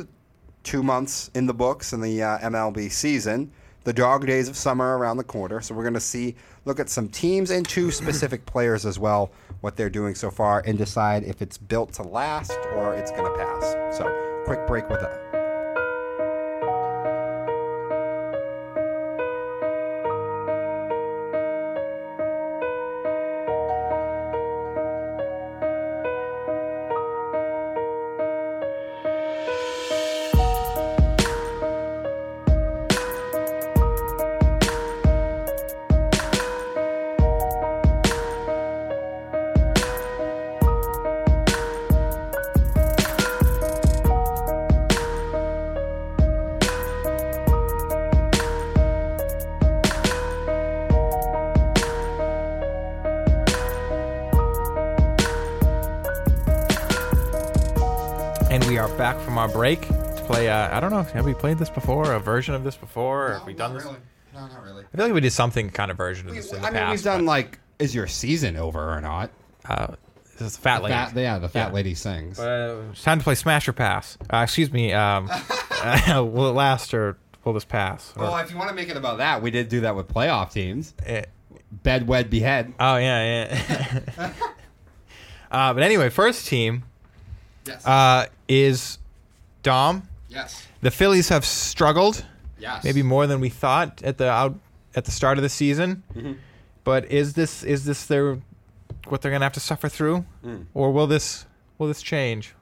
S2: two months in the books in the uh, MLB season. The dog days of summer around the corner. So we're going to see, look at some teams and two specific players as well, what they're doing so far, and decide if it's built to last or it's going to pass. So, quick break with that.
S1: Break to play. Uh, I don't know. Have we played this before? A version of this before? Or have we done this?
S2: No, not really.
S1: I feel like we did something kind of version of this in the
S2: I mean,
S1: past.
S2: we've done
S1: but,
S2: like, is your season over or not?
S1: uh, this is fat lady.
S2: Fat, yeah, the fat
S1: Yeah.
S2: lady sings.
S1: Uh, it's time to play Smash or Pass. Uh, excuse me. Um, will it last or will this pass? Or,
S2: Well, if you want to make it about that, we did do that with playoff teams.
S1: eh,
S2: Bed, wed, behead.
S1: oh yeah, yeah. uh, but anyway, first team
S2: Yes.
S1: uh, is Dom.
S2: yes.
S1: The Phillies have struggled,
S2: Yes.
S1: maybe more than we thought at the out at the start of the season.
S2: Mm-hmm.
S1: But is this is this their what they're gonna have to suffer through,
S2: Mm.
S1: or will this will this change?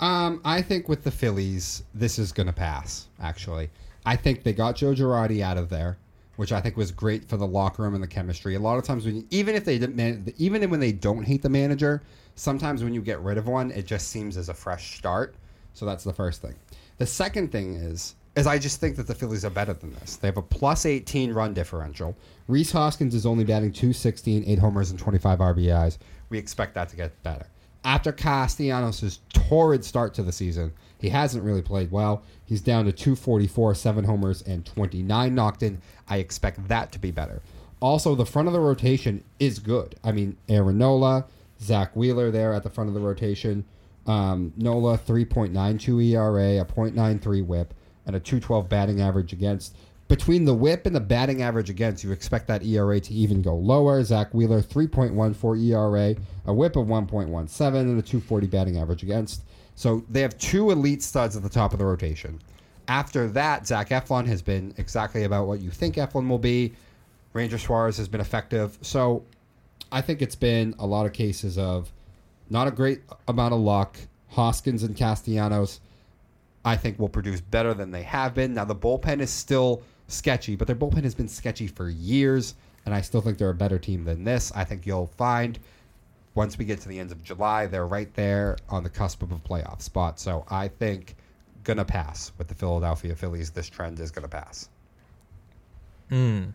S2: Um, I think with the Phillies, this is going to pass. Actually, I think they got Joe Girardi out of there, which I think was great for the locker room and the chemistry. A lot of times, when you, even if they didn't, man, even when they don't hate the manager, sometimes when you get rid of one, it just seems as a fresh start. So that's the first thing. The second thing is, is I just think that the Phillies are better than this. They have a plus 18 run differential. Rhys Hoskins is only batting 216, 8 homers, and 25 RBIs. We expect that to get better. After Castellanos' torrid start to the season, he hasn't really played well. He's down to 244, 7 homers, and 29 knocked in. I expect that to be better. Also, the front of the rotation is good. I mean, Aaron Nola, Zack Wheeler there at the front of the rotation. Um, Nola, 3.92 ERA, a .93 whip, and a 212 batting average against. Between the whip and the batting average against, you expect that ERA to even go lower. Zack Wheeler, 3.14 ERA, a whip of 1.17, and a 240 batting average against. So they have two elite studs at the top of the rotation. After that, Zach Eflin has been exactly about what you think Eflin will be. Ranger Suarez has been effective. So I think it's been a lot of cases of not a great amount of luck. Hoskins and Castellanos, I think, will produce better than they have been. Now, the bullpen is still sketchy, but their bullpen has been sketchy for years, and I still think they're a better team than this. I think you'll find once we get to the end of July, they're right there on the cusp of a playoff spot. So I think gonna pass with the Philadelphia Phillies. This trend is gonna pass.
S1: Mm.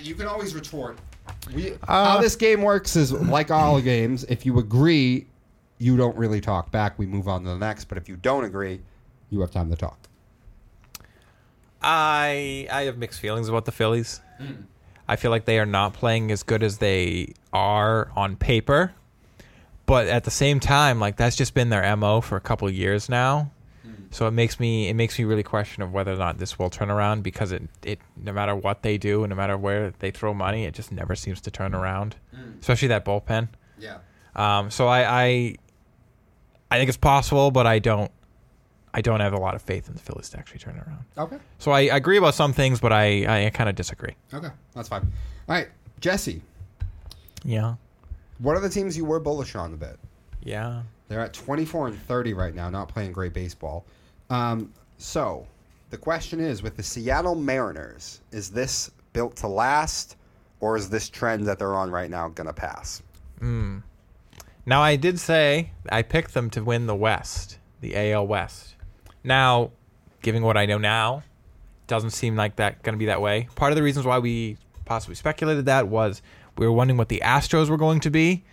S2: You can always retort. We,
S1: Uh,
S2: how this game works is like all games. If you agree, you don't really talk back. We move on to the next. But if you don't agree, you have time to talk.
S1: I I have mixed feelings about the Phillies. I feel like they are not playing as good as they are on paper, but at the same time, like that's just been their mo for a couple of years now. So it makes me it makes me really question of whether or not this will turn around because it it no matter what they do and no matter where they throw money, it just never seems to turn around. Especially that bullpen.
S2: Yeah.
S1: Um, so I, I I think it's possible, but I don't I don't have a lot of faith in the Phillies to actually turn it around.
S2: Okay.
S1: So I, I agree about some things, but I, I kind of disagree.
S2: Okay. That's fine. All right, Jesse.
S1: Yeah.
S2: What are the teams you were bullish on a bit?
S1: Yeah.
S2: They're at 24 and 30 right now, not playing great baseball. Um, so, the question is with the Seattle Mariners, is this built to last, or is this trend that they're on right now going to pass?
S1: Mm. Now I did say I picked them to win the West, the AL West. Now, given what I know now, doesn't seem like that going to be that way. Part of the reasons why we possibly speculated that was we were wondering what the Astros were going to be.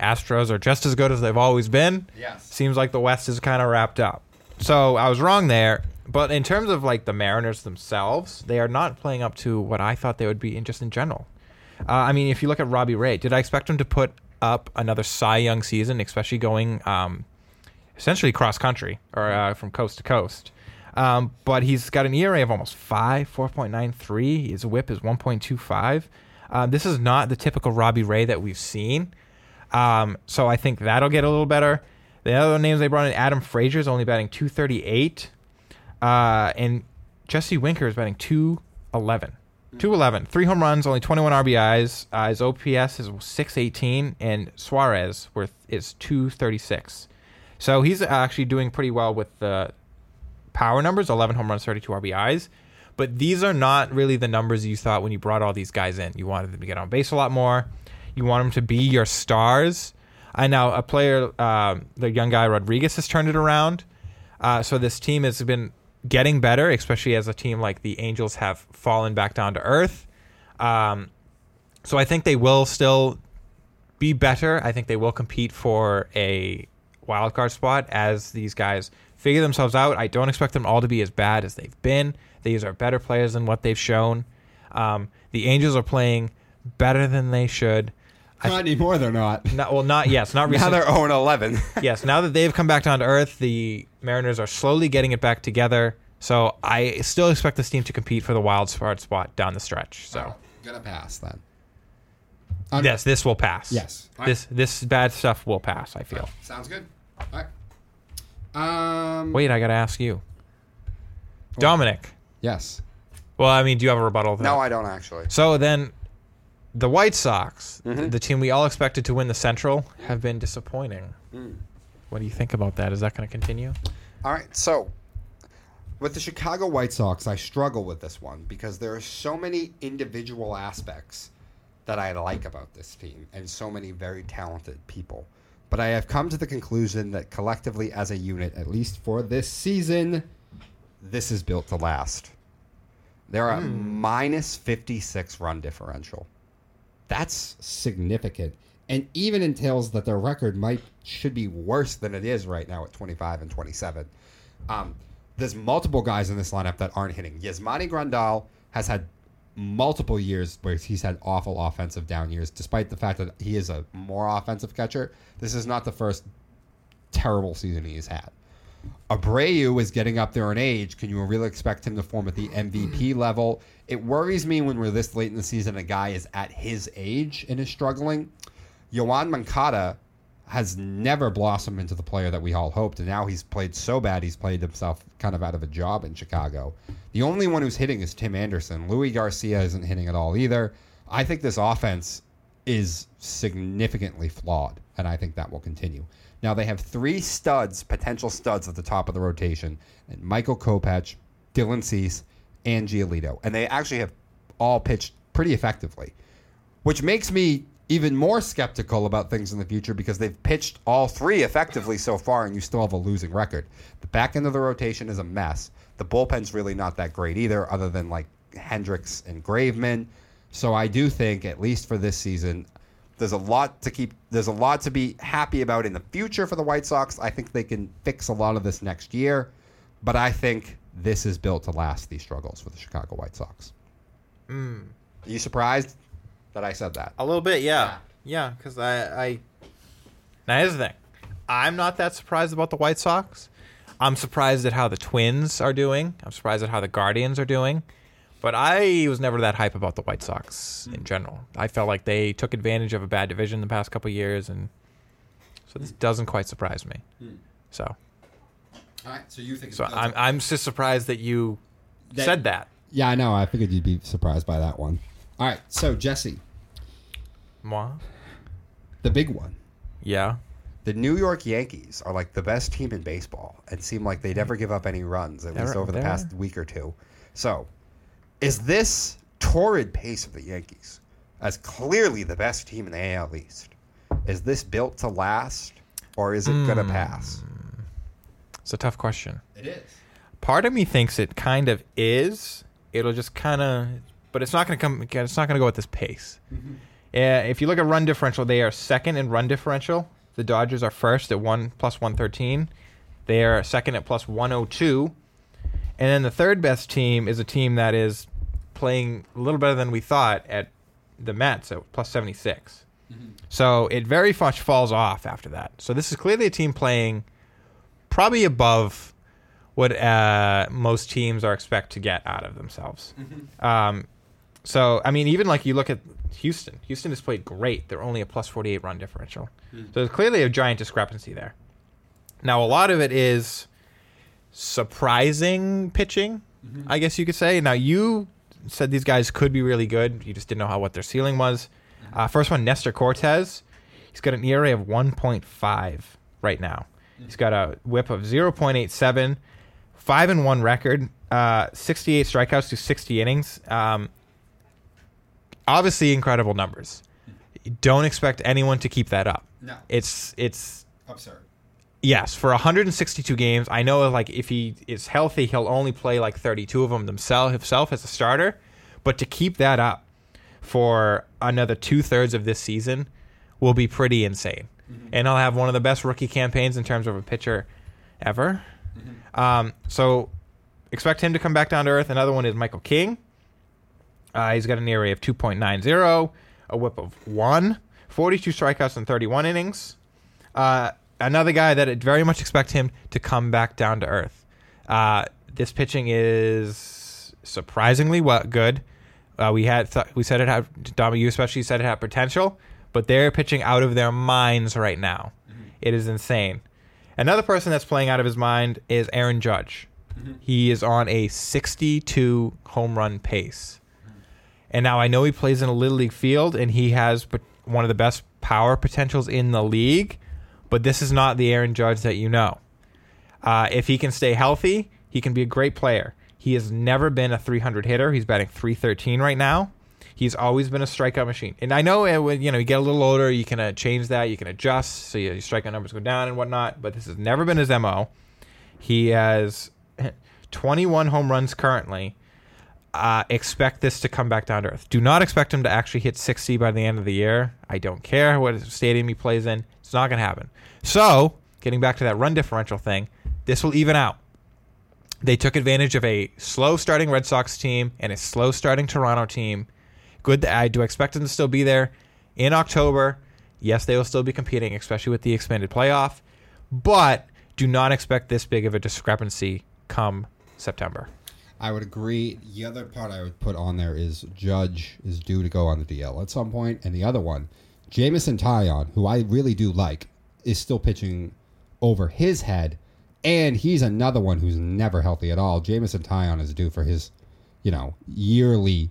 S1: Astros are just as good as they've always been.
S2: Yes.
S1: Seems like the West is kind of wrapped up. So I was wrong there, but in terms of like the Mariners themselves, they are not playing up to what I thought they would be in just in general. Uh, I mean, if you look at Robbie Ray, did I expect him to put up another Cy Young season, especially going um, essentially cross country or uh, from coast to coast? Um, but he's got an ERA of almost five, 4.93. His whip is 1.25. Uh, this is not the typical Robbie Ray that we've seen. Um, so I think that'll get a little better. The other names they brought in, Adam Frazier is only batting 238. Uh, and Jesse Winker is batting 211. 211. Three home runs, only 21 RBIs. Uh, his OPS is 618, and Suarez worth is 236. So he's actually doing pretty well with the power numbers 11 home runs, 32 RBIs. But these are not really the numbers you thought when you brought all these guys in. You wanted them to get on base a lot more. You want them to be your stars. I know a player, uh, the young guy Rodriguez, has turned it around. Uh, so this team has been getting better, especially as a team like the Angels have fallen back down to earth. Um, so I think they will still be better. I think they will compete for a wild card spot as these guys figure themselves out. I don't expect them all to be as bad as they've been. These are better players than what they've shown. Um, the Angels are playing better than they should.
S2: Not anymore. They're not.
S1: Not, well, not yes, not recently.
S4: Now
S1: recently.
S4: they're 0 11.
S1: yes, now that they've come back down to earth, the Mariners are slowly getting it back together. So I still expect this team to compete for the wild card spot down the stretch. So
S2: gonna pass then.
S1: yes, this will pass.
S2: Yes.
S1: this this bad stuff will pass. I feel.
S2: Sounds good. All right. Um.
S1: Wait, I gotta ask you, Dominic.
S2: Yes.
S1: Well, I mean, do you have a rebuttal? to
S4: no,
S1: that?
S4: I don't actually.
S1: So then, the White Sox,
S4: Mm-hmm.
S1: the team we all expected to win the Central, have been disappointing.
S4: Mm.
S1: What do you think about that? Is that going to continue?
S4: All right, so
S2: With the Chicago White Sox, I struggle with this one because there are so many individual aspects that I like about this team and so many very talented people. But I have come to the conclusion that collectively as a unit, at least for this season, this is built to last. They're a minus 56 run differential. That's significant. And even entails that their record might should be worse than it is right now at 25 and 27. Um, there's multiple guys in this lineup that aren't hitting. Yasmani Grandal has had multiple years where he's had awful offensive down years, despite the fact that he is a more offensive catcher. This is not the first terrible season he's had. Abreu is getting up there in age. Can you really expect him to form at the MVP mm. level? It worries me when we're this late in the season. A guy is at his age and is struggling. Yoan Moncada has never blossomed into the player that we all hoped, and now he's played so bad he's played himself kind of out of a job in Chicago. The only one who's hitting is Tim Anderson. Leury Garcia isn't hitting at all either. I think this offense is significantly flawed, and I think that will continue. Now they have three studs, potential studs at the top of the rotation, and Michael Kopech, Dylan Cease, and Giolito, and they actually have all pitched pretty effectively, which makes me even more skeptical about things in the future because they've pitched all three effectively so far, and you still have a losing record. The back end of the rotation is a mess. The bullpen's really not that great either, other than like Hendriks and Graveman. So I do think, at least for this season, there's a lot to keep. There's a lot to be happy about in the future for the White Sox. I think they can fix a lot of this next year, but I think this is built to last. These struggles for the Chicago White Sox. Hmm. Are you surprised that I said that?
S1: A little bit, yeah, yeah. Because I, I. Now here's the thing, I'm not that surprised about the White Sox. I'm surprised at how the Twins are doing. I'm surprised at how the Guardians are doing. But I was never that hype about the White Sox in general. I felt like they took advantage of a bad division the past couple of years, and so this doesn't quite surprise me. Hmm. So,
S2: All right. So you think?
S1: so I'm I'm just surprised that you
S2: That-
S1: said that.
S2: yeah, I know. I figured you'd be surprised by that one. All right. So Jesse,
S1: Moi?
S2: the big one.
S1: Yeah.
S4: The New York Yankees are like the best team in baseball and seem like they hmm. never give up any runs, at least
S1: They're-
S4: over the
S1: they're-
S4: past week or two. So, is this torrid pace of the Yankees, as clearly the best team in the AL East, is this built to last, or is it going to hmm. pass?
S1: It's a tough question.
S2: It is.
S1: part of me thinks it kind of is. It'll just kind of, but it's not going to come. It's not going to go at this pace. Mm-hmm. Yeah, if you look at run differential, they are second in run differential. The Dodgers are first at one plus one thirteen. They are second at plus one hundred two, And then the third best team is a team that is playing a little better than we thought at the Mets at plus 76. So it very much falls off after that. So this is clearly a team playing probably above what uh, most teams are expect to get out of themselves. Um, so I mean, even like you look at Houston. Houston has played great. They're only a plus 48 run differential. So there's clearly a giant discrepancy there. Now a lot of it is surprising pitching, I guess you could say. Now you said these guys could be really good. You just didn't know how what their ceiling was. Uh, first one, Nestor Cortes. He's got an ERA of 1.5 right now. He's got a WHIP of 0.87, five and one record, uh, 68 strikeouts to 60 innings. Um, obviously, incredible numbers. Don't expect anyone to keep that up.
S2: No.
S1: It's it's
S2: Absurd.
S1: Yes for 162 games. I know like if he is healthy, he'll only play like 32 of them himself himself as a starter. But to keep that up for another two thirds of this season will be pretty insane. And he'll have one of the best rookie campaigns in terms of a pitcher ever. Um, so expect him to come back down to earth. Another one is Michael King. Uh, he's got an ERA of 2.90, a whip of 1, 42 strikeouts in 31 innings. Uh, another guy that I very much expect him to come back down to earth. Uh, this pitching is surprisingly well, good. Uh, we had th- we said it had Dama, you especially said it had potential, but they're pitching out of their minds right now. It is insane. Another person that's playing out of his mind is Aaron Judge. He is on a 62 home run pace. And now I know he plays in a little league field and he has one of the best power potentials in the league, but this is not the Aaron Judge that you know. Uh, if he can stay healthy, he can be a great player. He has never been a 300 hitter. He's batting 313 right now. He's always been a strikeout machine. And I know uh, when you know you get a little older, you can uh, change that, you can adjust, so your, strikeout numbers go down and whatnot. But this has never been his mo. He has 21 home runs currently. Uh, expect this to come back down to earth. Do not expect him to actually hit 60 by the end of the year. I don't care what stadium he plays in. It's not going to happen. So, getting back to that run differential thing, this will even out. They took advantage of a slow starting Red Sox team and a slow starting Toronto team. Good. I do expect them to still be there in October. Yes, they will still be competing, especially with the expanded playoff. But do not expect this big of a discrepancy come September.
S2: I would agree. The other part I would put on there is Judge is due to go on the DL at some point, and the other one, Jameson Taillon, who I really do like, is still pitching over his head, and he's another one who's never healthy at all. Jameson Taillon is due for his, you know, yearly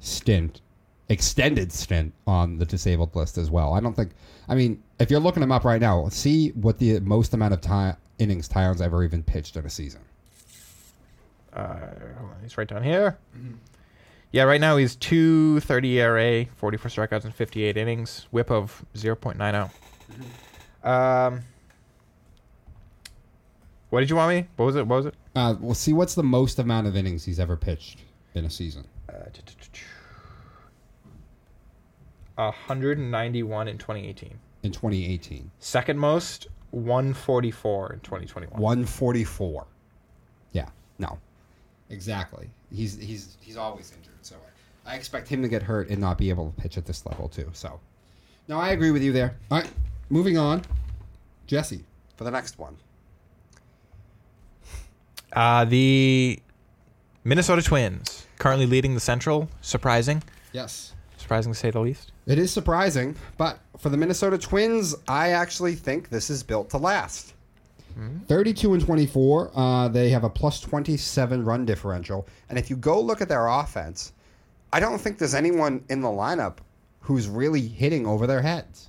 S2: stint, extended stint on the disabled list as well. I don't think. I mean, if you're looking him up right now, see what the most amount of time innings Taillon's ever even pitched in a season.
S1: Uh, hold on, he's right down here. Yeah, right now he's 230 ERA, 44 strikeouts in 58 innings, whip of 0.90. Um, what did you want me? What was it? What was it?
S2: Uh, we'll see what's the most amount of innings he's ever pitched in a season.
S1: Uh, 191 in 2018.
S2: In 2018.
S1: Second most, 144 in 2021.
S2: 144. Yeah, no, exactly. He's he's he's always injured, I expect him to get hurt and not be able to pitch at this level too. So, no, I agree with you there. All right, moving on. Jesse,
S5: For the next one,
S1: Uh, the Minnesota Twins currently leading the Central. Surprising,
S2: yes,
S1: surprising to say the least.
S2: it is surprising, but
S5: for the Minnesota Twins, I actually think this is built to last.
S2: 32 and 24. Uh, they have a plus 27 run differential.
S5: And if you go look at their offense, I don't think there's anyone in the lineup
S2: who's really hitting over their heads.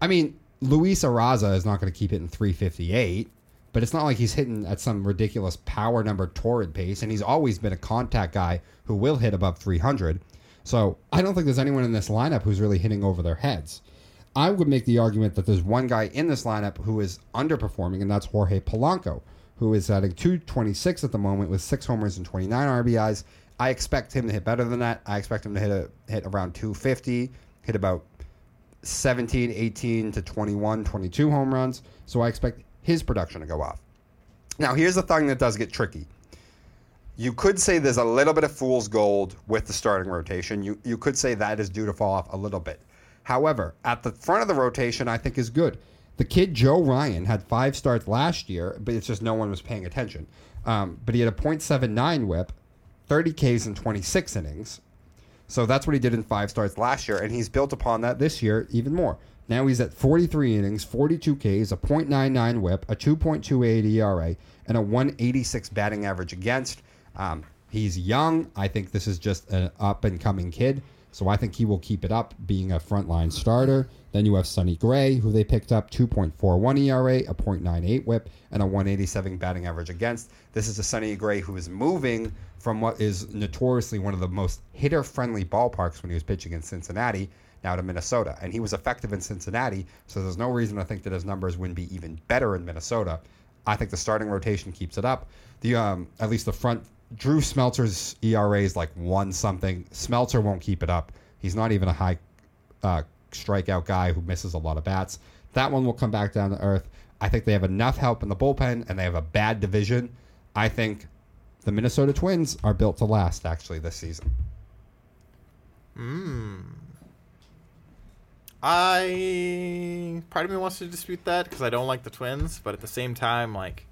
S2: I mean, Luis Arraez is not going to keep it in 358, but it's not like he's hitting at some ridiculous power number torrid pace, and he's always been a contact guy who will hit above 300. So I don't think there's anyone in this lineup who's really hitting over their heads. I would make the argument that there's one guy in this lineup who is underperforming, and that's Jorge Polanco, who is at a 226 at the moment with six homers and 29 RBIs.
S5: I expect him to hit better than that. I expect him to hit a hit around 250, hit about 17, 18 to 21, 22 home runs. So I expect his production to go off. Now, here's the thing that does get tricky.
S2: You could say there's a little bit of fool's gold with the starting rotation. You you could say that is due to fall off a little bit. However, at the front of the rotation, I think is good. The kid Joe Ryan had five starts last year, but it's just no one was paying attention. Um, but he had a .79 WHIP, 30 Ks in 26 innings. So that's what he did in five starts last year, and he's built upon that this year even more. Now he's at 43 innings, 42 Ks, a .99 WHIP, a 2.28 ERA, and a 186 batting average against. Um, he's young. I think this is just an up and coming kid. So I think he will keep it up, being a frontline starter. Then you have Sonny Gray, who they picked up 2.41 ERA, a .98 WHIP, and a 187 batting average against. This is a Sonny Gray who is moving from what is notoriously one of the most hitter-friendly ballparks when he was pitching in Cincinnati now to Minnesota, and he was effective in Cincinnati. So there's no reason to think that his numbers wouldn't be even better in Minnesota. I think the starting rotation keeps it up. The um, at least the front Drew Smeltzer's ERA is like one something. Smelter won't keep it up. He's not even a high uh, strikeout guy who misses a lot of bats. That one will come back down to earth. I think they have enough help in the bullpen and they have a bad division. I think the Minnesota Twins are built to last actually this season. Hmm.
S1: I part of me wants to dispute that because I don't like the Twins, but at the same time, like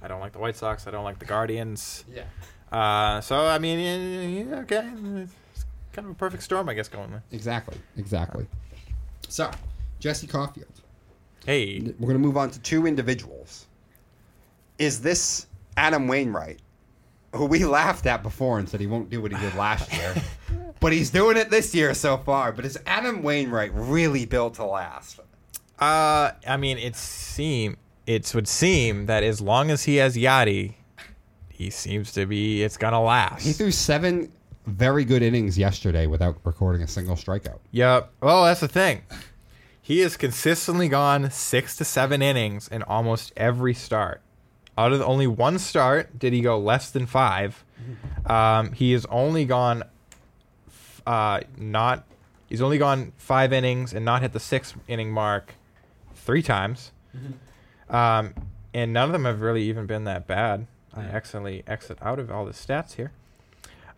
S1: I don't like the White Sox, I don't like the Guardians.
S3: Yeah.
S1: Uh, so I mean, yeah, okay, it's kind of a perfect storm, I guess, going there.
S3: Exactly. Exactly. So, Jesse Caulfield.
S1: Hey,
S2: We're going to move on to two individuals. Is this Adam Wainwright, who we laughed at before and said he won't do what he did last year, but he's doing it this year so far? But is Adam Wainwright really built to last?
S1: uh, I mean, it seem it would seem that as long as he has Yadi, he seems to be. It's gonna last.
S3: He threw seven very good innings yesterday without recording a single strikeout.
S1: Yep. Well, that's the thing. He has consistently gone six to seven innings in almost every start. Out of the, only one start did he go less than five. Um, he has only gone, uh, not. He's only gone five innings and not hit the six inning mark three times. Um, and none of them have really even been that bad. I accidentally exit out of all the stats here.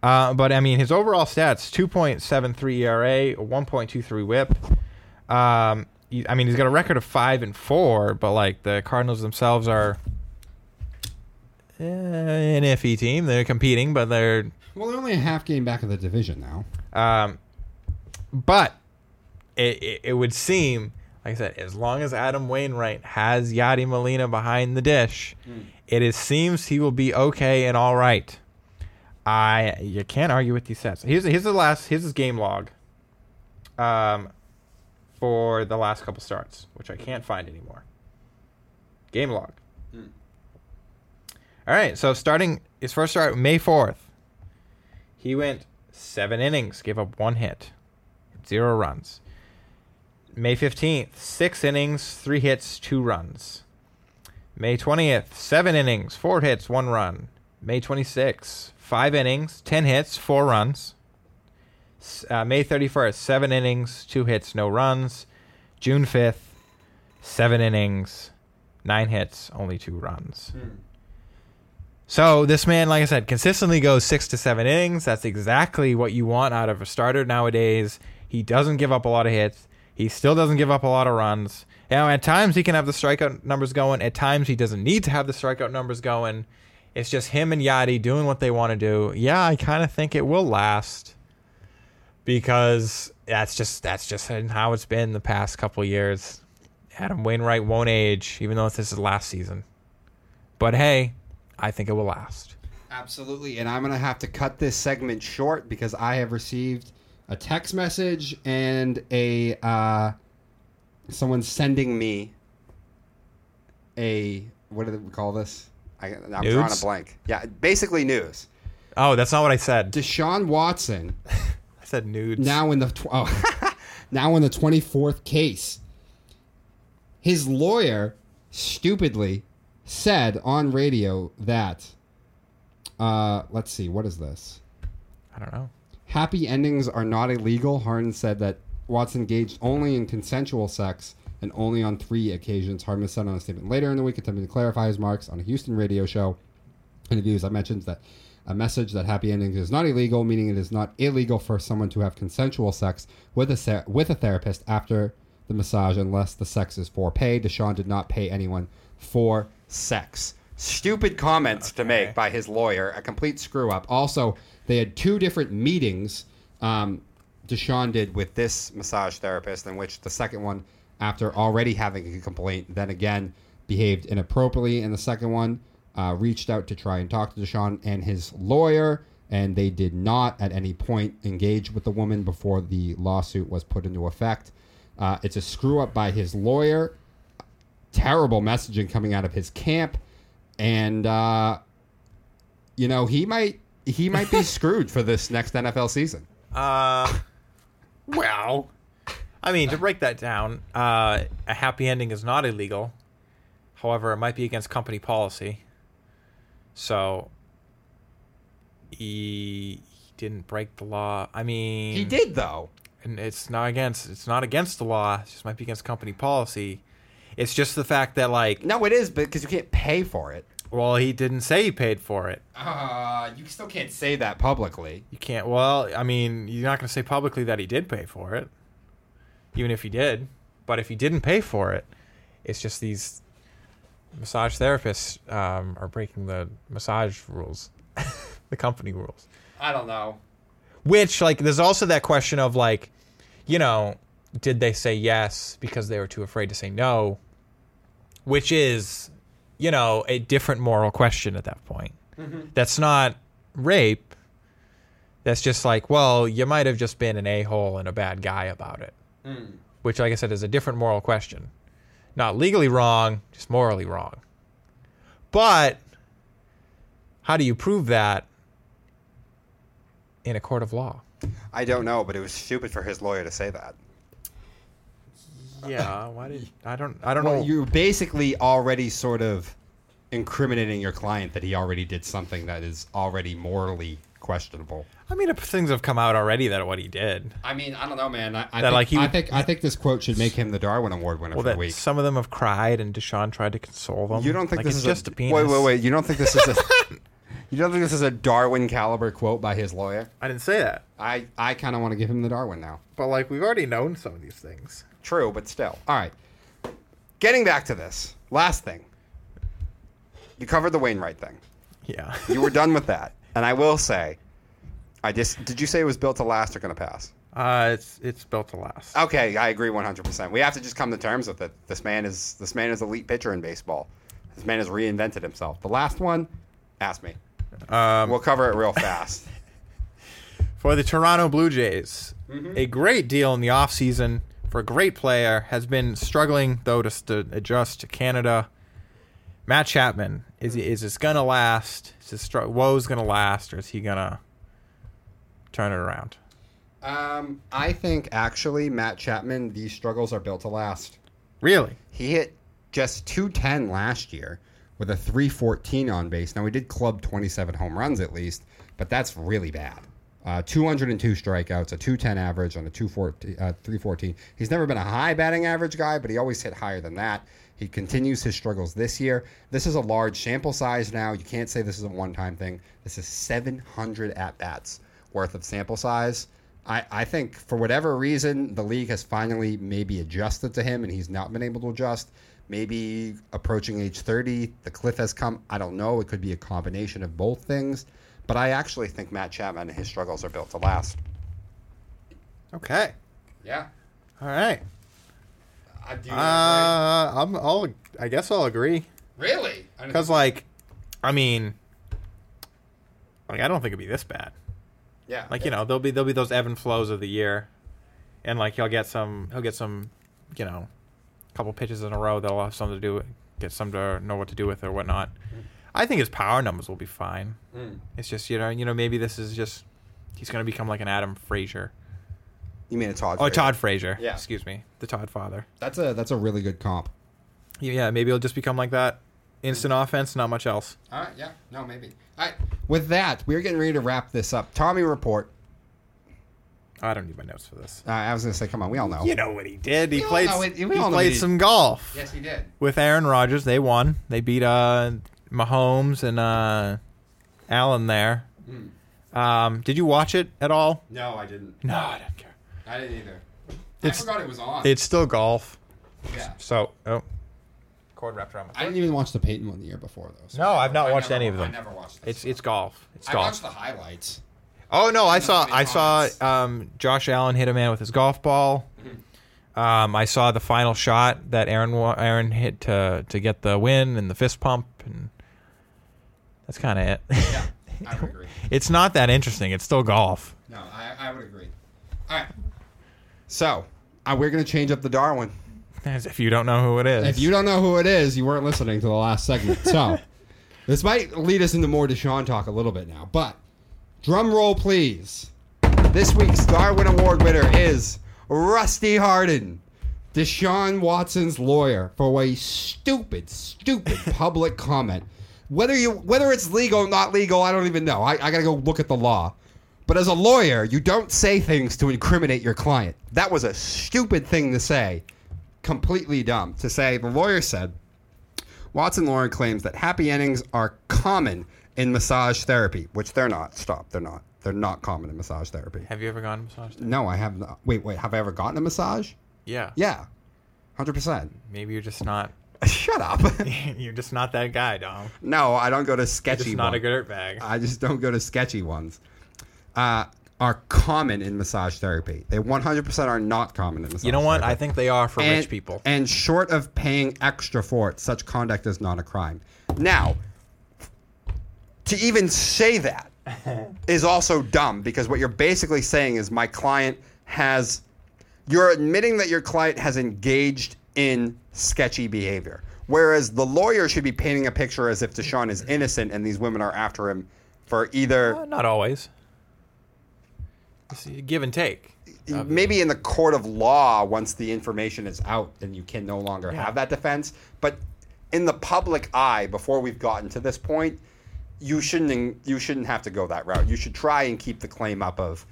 S1: Uh, but I mean, his overall stats: two point seven three ERA, one point two three WHIP. Um, he- I mean, he's got a record of five and four, but like the Cardinals themselves are eh, an iffy team. They're competing, but they're
S3: Well, they're only a half game back of the division now.
S1: um, but it, it, it would seem, like I said, as long as Adam Wainwright has Yadi Molina behind the dish, it is seems he will be okay and all right. I you can't argue with these stats. Here's here's the last here's his game log. Um, for the last couple starts, which I can't find anymore. Game log. All right, so starting his first start May fourth, he went seven innings, gave up one hit, zero runs. May 15th, six innings, three hits, two runs. May 20th, seven innings, four hits, one run. May 26th, five innings, 10 hits, four runs. Uh, May 31st, seven innings, two hits, no runs. June 5th, seven innings, nine hits, only two runs. So this man, like I said, consistently goes six to seven innings. That's exactly what you want out of a starter nowadays. He doesn't give up a lot of hits. He still doesn't give up a lot of runs. Now, at times he can have the strikeout numbers going. At times he doesn't need to have the strikeout numbers going. It's just him and Yadi doing what they want to do. Yeah, I kind of think it will last because that's just that's just how it's been the past couple years. Adam Wainwright won't age, even though this is last season. But hey, I think it will last.
S3: Absolutely. And I'm going to have to cut this segment short because I have received a text message and a uh, someone sending me a what do we call this?
S2: I, I'm
S1: Nudes?
S2: drawing a blank. Yeah, basically news.
S1: Oh, that's not what I said.
S3: Deshaun Watson
S1: I said nudes.
S3: now in the tw- oh, now in the 24th case. His lawyer stupidly said on radio that uh, let's see what is this?
S1: I don't know.
S3: Happy endings are not illegal. Hardin said that Watson engaged only in consensual sex and only on three occasions. Hardin said on a statement later in the week, attempting to clarify his marks on a Houston radio show. In the views, I mentioned that
S2: a message that happy endings is not illegal, meaning it is not illegal for someone to have consensual sex with a ser- with a therapist after the massage, unless the sex is for pay. Deshaun did not pay anyone for
S6: sex. Stupid comments to make by his lawyer. A complete screw up.
S2: Also, they had two different meetings. Um,
S6: Deshaun did with this massage therapist, in which the second one, after already having a complaint, then again
S2: behaved inappropriately in the second one. Uh, reached out to try and talk to Deshaun and his lawyer, and they did not at any point engage with the woman before the lawsuit was put into effect. Uh, it's a screw up by his lawyer. Terrible messaging coming out of his camp, and uh, you know he might he might be screwed for this next NFL season.
S1: Uh, well, I mean, to break that down, uh, a happy ending is not illegal. However, it might be against company policy. So he, he didn't break the law. I mean,
S6: he did though.
S1: and it's not against it's not against the law. It just might be against company policy. It's just the fact that like,
S6: No, it is but because you can't pay for it.
S1: well, he didn't say he paid for it.
S6: Uh, you still can't say that publicly.
S1: You can't. Well, I mean, you're not going to say publicly that he did pay for it, even if he did. But if he didn't pay for it, it's just these massage therapists um, are breaking the massage rules, the company rules.
S6: I don't know.
S1: Which, like, there's also that question of like, you know, did they say yes because they were too afraid to say no? Which is, you know, a different moral question at that point. Mm-hmm. That's not rape. That's just like, well, you might have just been an a hole and a bad guy about it. Mm. Which, like I said, is a different moral question. Not legally wrong, just morally wrong. But how do you prove that in a court of law?
S6: I don't know, but it was stupid for his lawyer to say that.
S1: Yeah, why did I don't I don't
S6: Well,
S1: know.
S6: you're basically already sort of incriminating your client that he already did something that is already morally questionable.
S1: I mean, things have come out already that what he did.
S2: I mean, I don't know, man. I, I
S1: That,
S2: think,
S1: like, he
S2: I think I think this quote should make him the Darwin Award winner
S1: Well,
S2: for the week.
S1: some of them have cried, and Deshaun tried to console them.
S6: You don't think
S1: like,
S6: this is
S1: just a, penis?
S6: Wait, wait, wait. You don't think this is a You don't think this is a Darwin caliber quote by his lawyer?
S1: I didn't say that,
S2: I I kind of want to give him the Darwin now.
S1: but like we've already known some of these things.
S6: True, but still. All right. Getting back to this. Last thing. You covered the Wainwright thing.
S1: Yeah.
S6: You were done with that. And I will say, I just did you say it was built to last or going to pass?
S1: Uh, it's it's built to last.
S6: Okay, I agree 100%. We have to just come to terms with it. This man is this man is elite pitcher in baseball. This man has reinvented himself. The last one, ask me.
S1: Um,
S6: We'll cover it real fast.
S1: for the Toronto Blue Jays,
S6: Mm-hmm.
S1: a great deal in the offseason for a great player has been struggling though to, to adjust to Canada. Matt Chapman is is this gonna last? Is his str- woes gonna last, or is he gonna turn it around?
S2: Um, I think actually Matt Chapman, these struggles are built to last.
S1: Really?
S2: He hit just 210 last year with a 314 on base. Now, he did club 27 home runs at least, but that's really bad. Uh, 202 strikeouts, a 210 average on a 214, uh, 314. He's never been a high batting average guy, but he always hit higher than that. He continues his struggles this year. This is a large sample size now. You can't say this is a one time thing. This is 700 at bats worth of sample size. I, I think for whatever reason, the league has finally maybe adjusted to him and he's not been able to adjust. Maybe approaching age 30, the cliff has come. I don't know. It could be a combination of both things. But I actually think Matt Chapman and his struggles are built to last.
S1: Okay.
S2: Yeah.
S1: All right.
S2: I do.
S1: Uh, I'm. I'll. I guess I'll agree.
S2: really?
S1: Because like, I mean, like I don't think it'd be this bad.
S2: yeah.
S1: Like you know, there'll be there'll be those ebb and flows of the year, and like he'll get some he'll get some, you know, couple pitches in a row that'll have something to do get some to know what to do with or whatnot. I think his power numbers will be fine.
S2: Mm.
S1: It's just you know you know maybe this is just he's gonna become like an Adam Frazier.
S6: You mean a Todd?
S1: Oh,
S6: Frazier.
S1: Todd Frazier.
S6: Yeah.
S1: Excuse me, the Todd father.
S2: That's a that's a really good comp.
S1: Yeah, yeah, maybe he'll just become like that. Instant offense, not much else.
S2: All right. Yeah. No, maybe. All right. With that, we're getting ready to wrap this up. Tommy report.
S1: I don't need my notes for this.
S2: Uh, I was going to say, come on, we all know.
S1: You know what he did. He
S2: We all
S1: played.
S2: know it- we
S1: he
S2: all know
S1: played
S2: he-
S1: some golf
S2: Yes, he did.
S1: with Aaron Rodgers. They won. They beat uh, Mahomes and uh, Allen there Um, did you watch it at all?
S3: No, I didn't.
S1: No, I didn't care.
S3: I didn't either.
S1: It's-
S3: I forgot it was on.
S1: It's still golf.
S3: yeah.
S1: So, oh, cord wrapped around my
S7: I didn't even watch the Peyton one the year before though. so-
S1: No, I've not
S3: I
S1: watched
S3: never-
S1: any of them.
S3: I never watched
S1: It's it's golf. It's
S3: I
S1: golf.
S3: watched the highlights.
S1: Oh no, I saw I saw um, Josh Allen hit a man with his golf ball. Um, I saw the final shot that Aaron Aaron hit to to get the win and the fist pump, and that's kind of it.
S3: Yeah, I would agree.
S1: it's not that interesting. It's still golf.
S3: No, I, I would agree. All right.
S2: So uh, we're gonna change up the Darwin.
S1: As if you don't know who it is.
S7: If you don't know who it is, you weren't listening to the last segment. So this might lead us into more Deshaun talk a little bit now. But drum roll, please.
S2: This week's Darwin Award winner is Rusty Hardin.
S7: Deshaun Watson's lawyer for a stupid, stupid public comment.
S2: Whether you whether it's legal or not legal, I don't even know. I, I gotta go look at the law. But as a lawyer, you don't say things to incriminate your client. That was a stupid thing to say. Completely dumb. To say the lawyer said Watson Lauren claims that happy endings are common in massage therapy, which they're not. Stop, they're not. They're not common in massage therapy.
S1: Have you ever gone to massage? therapy?
S2: No, I have not. Wait, wait, have I ever gotten a massage?
S1: Yeah.
S2: Yeah. 100%.
S1: Maybe you're just not.
S2: Shut up.
S1: you're just not that guy, Dom.
S2: no, I don't go to
S1: You're
S2: sketchy
S1: just not
S2: ones.
S1: a good bag.
S2: I just don't go to sketchy ones. Uh, are common in massage therapy. They 100% are not common in massage
S1: You know what? I think they are for
S2: and,
S1: rich people.
S2: And short of paying extra for it, such conduct is not a crime. Now, to even say that is also dumb because what you're basically saying is my client has you're admitting that your client has engaged in sketchy behavior. Whereas the lawyer should be painting a picture as if Deshaun is innocent and these women are after him for either
S1: Uh, not always. It's give and take.
S2: maybe in the court of law once the information is out then you can no longer
S1: Yeah.
S2: have that defense but in the public eye before we've gotten to this point you shouldn't you shouldn't have to go that route you should try and keep the claim up of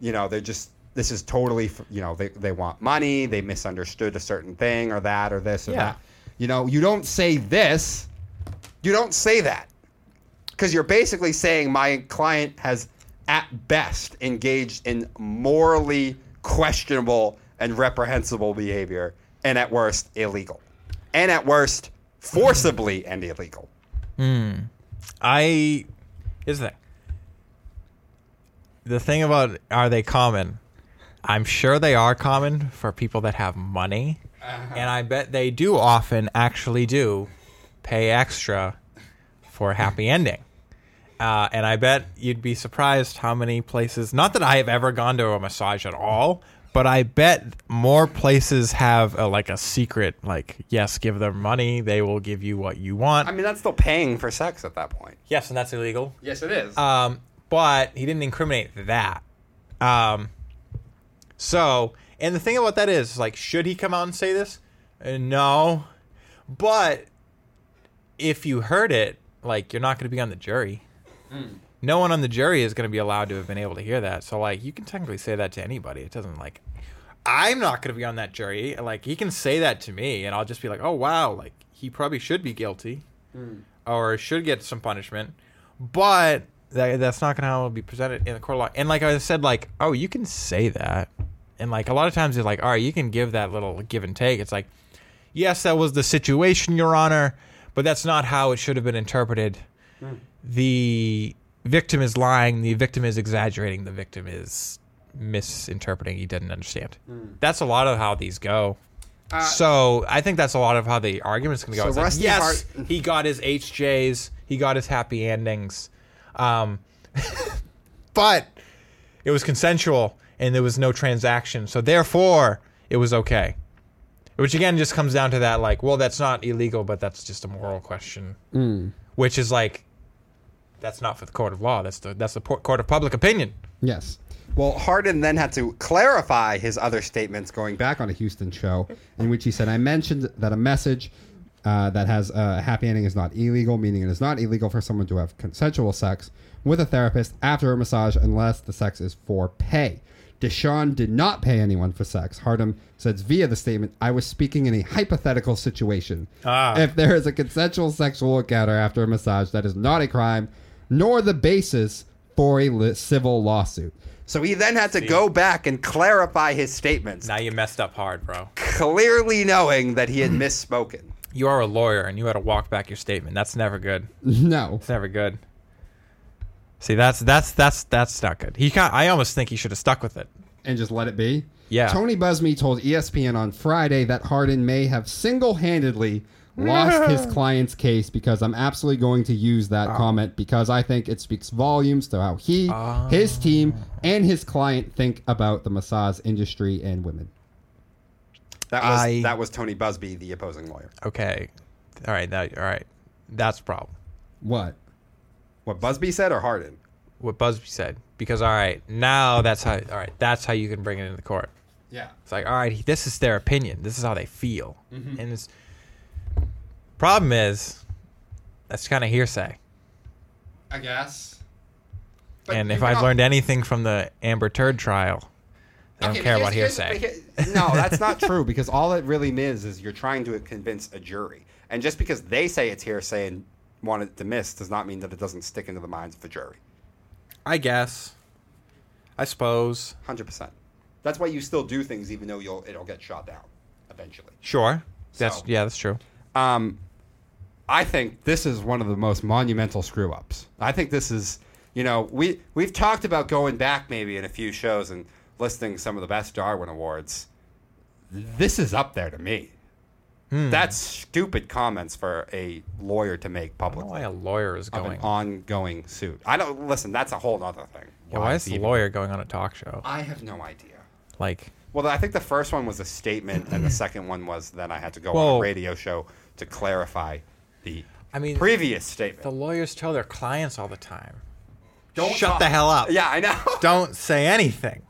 S2: you know they're just this is totally you know they, they want money they misunderstood a certain thing or that or this or
S1: Yeah.
S2: that you know you don't say this you don't say that because you're basically saying my client has at best engaged in morally questionable and reprehensible behavior and at worst illegal and at worst forcibly and illegal Hmm.
S1: I is that the thing about are they common? I'm sure they are common for people that have money, and I bet they do often actually do pay extra for a happy ending. Uh, and I bet you'd be surprised how many places. Not that I have ever gone to a massage at all, but I bet more places have a, like a secret. Like, yes, give them money; they will give you what you want.
S2: i mean that's still paying for sex at that point
S1: yes, and that's illegal.
S2: yes it is
S1: Um, but he didn't incriminate that. Um, so, and the thing about that is, like, should he come out and say this? Uh, no. But if you heard it, like, you're not going to be on the jury. No one on the jury is going to be allowed to have been able to hear that. So, like, you can technically say that to anybody. It doesn't, like, I'm not going to be on that jury. Like, he can say that to me, and I'll just be like, oh, wow, like, he probably should be guilty or should get some punishment. But that, that's not going to how it'll be presented in the court of law. And like I said, like, oh, you can say that. And like a lot of times it's like, all right, you can give that little give and take. It's like, yes, that was the situation, Your Honor, but that's not how it should have been interpreted. Hmm. The victim is lying. The victim is exaggerating. The victim is misinterpreting. He didn't understand. Hmm. That's a lot of how these go. Uh, so I think that's a lot of how the argument's going to go.
S2: So
S1: like, yes,
S2: Hart-
S1: he got his HJs. He got his happy endings. Um, but it was consensual and there was no transaction. So therefore, it was okay. Which again just comes down to that like, well, that's not illegal, but that's just a moral question. Which is like that's not for the court of law. That's the that's the por- court of public opinion.
S7: Yes.
S2: well hardin then had to clarify his other statements going back
S7: back on a Houston show in which he said, I mentioned that a message uh, that has a happy ending is not illegal, meaning it is not illegal for someone to have consensual sex with a therapist after a massage unless the sex is for pay. Deshaun did not pay anyone for sex. Hardin says via the statement, I was speaking in a hypothetical situation.
S1: Ah.
S7: If there is a consensual sexual encounter after a massage, that is not a crime, nor the basis for a li- civil lawsuit.
S2: So he then had to go back and clarify his statements,
S1: Now you messed up hard, bro.
S2: clearly knowing that he had misspoken.
S1: You are a lawyer and you had to walk back your statement. That's never good.
S7: No.
S1: It's never good. See, that's that's that's that's not good. He kind I almost think he should have stuck with it.
S7: and just let it be.
S1: Yeah.
S7: Tony Buzbee told ESPN on Friday that Hardin may have single-handedly lost his client's case because I'm absolutely going to use that oh. comment because I think it speaks volumes to how he, his team, and his client think about the massage industry and women.
S2: That was
S1: I-
S2: that was Tony Buzbee, the opposing lawyer.
S1: Okay. All right. That, all right. That's a problem.
S7: What?
S2: What Buzbee said or Hardin?
S1: What Buzbee said. Because all right, now that's how. All right, that's how you can bring it into court.
S7: Yeah.
S1: It's like, all right, this is their opinion. This is how they feel. Mm-hmm. And it's problem is, that's kind of hearsay.
S7: I guess.
S1: and if I've learned anything from the Amber Turd trial, I don't care about hearsay.
S2: here- no, that's not true because all it really means is you're trying to convince a jury. And just because they say it's hearsay and want it dismissed does not mean that it doesn't stick into the minds of the jury.
S1: I guess. I suppose.
S2: 100%. That's why you still do things even though you'll it'll get shot down eventually.
S1: Sure. That's
S2: So-
S1: yeah, that's true.
S2: Um, I think this is one of the most monumental screw ups. I think this is, you know, we we've talked about going back maybe in a few shows and listing some of the best Darwin awards. This is up there to me. Hmm. That's stupid comments for a lawyer to make
S1: I don't know
S2: publicly
S1: why a lawyer is
S2: of
S1: going.
S2: an ongoing suit. I don't listen. That's a whole other thing.
S1: Yeah, why is the lawyer going on a talk show?
S2: I have no idea.
S1: Like,
S2: Well, I think the first one was a statement, and the second one was then I had to go on
S1: Well-
S2: a radio show to clarify the
S1: I mean,
S2: previous statement.
S1: the lawyers tell their clients all the time.
S2: Don't
S1: Shut
S2: talk-
S1: the hell up.
S2: Yeah, I know.
S1: Don't say anything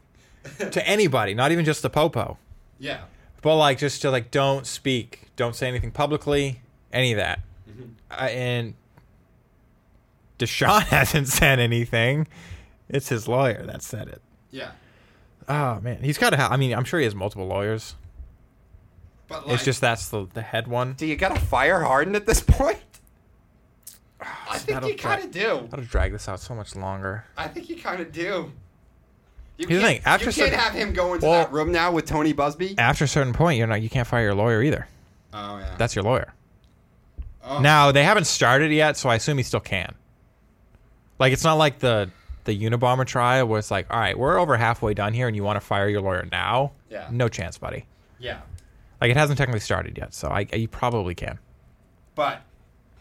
S1: to anybody, not even just the popo.
S7: Yeah.
S1: But like, just to like, don't speak, don't say anything publicly, any of that. Mm-hmm. I and Deshaun hasn't said anything. It's his lawyer that said it.
S7: Yeah.
S1: Oh man, he's got to have. I mean, I'm sure he has multiple lawyers.
S7: But
S1: It's just that's the the head one.
S2: Do you gotta fire Hardin at this point?
S3: I think
S1: That'll
S3: you kind of do.
S1: That'll drag this out so much longer.
S3: I think you kind of do. You
S1: Here's the
S3: can't-
S1: thing, after
S3: you can't
S1: certain-
S3: have him go into
S1: Well-
S3: that room.
S2: Now with Tony Buzbee.
S1: After a certain point, you're not. You can't fire your lawyer either.
S7: Oh yeah.
S1: That's your lawyer.
S7: oh.
S1: Now they haven't started yet, so I assume he still can. Like it's not like the the Unabomber trial where it's like, all right, we're over halfway done here, and you want to fire your lawyer now?
S3: Yeah.
S1: No chance, buddy.
S3: Yeah,
S1: Like it hasn't technically started yet, so I you probably can.
S3: but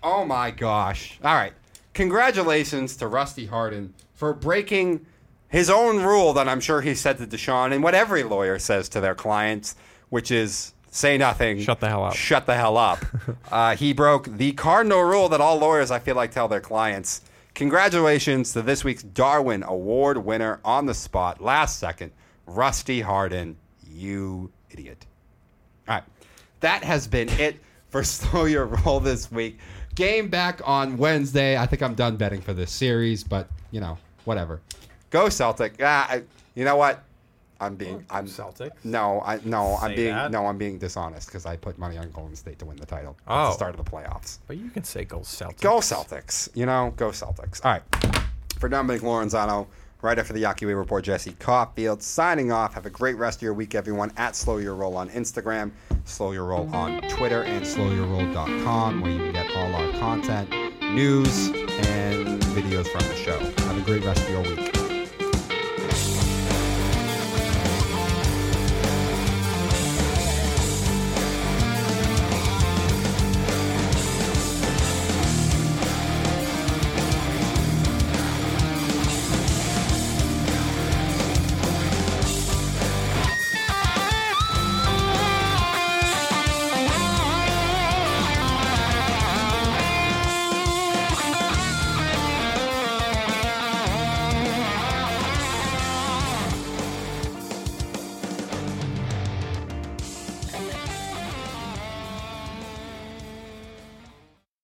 S2: Oh my gosh! All right, congratulations to Rusty Hardin for breaking his own rule that I'm sure he said to Deshaun and what every lawyer says to their clients, which is say nothing,
S1: Shut the hell up.
S2: shut the hell up. uh, he broke the cardinal rule that all lawyers I feel like tell their clients. Congratulations to this week's Darwin Award winner on the spot, last second, Rusty Hardin. You idiot. All right. That has been it for Slow Your Roll this week.
S3: game back on Wednesday. I think I'm done betting for this series, but you know, whatever.
S2: Go Celtic. Ah, I, you know what? I'm being I'm
S1: Celtics?
S2: No, I no, I'm
S1: Say
S2: being
S1: that?
S2: no, I'm being dishonest because I put money on Golden State to win the title at
S1: Oh.
S2: the start of the playoffs.
S1: But you can say go Celtics.
S2: Go Celtics. You know, go Celtics. All right. For Dominic Lorenzano, writer for the Yakiway Report, Jesse Caulfield, signing off. Have a great rest of your week, everyone. At Slow Your Roll on Instagram, Slow Your Roll on Twitter, and SlowYourRoll.com, where you can get all our content, news, and videos from the show. Have a great rest of your week.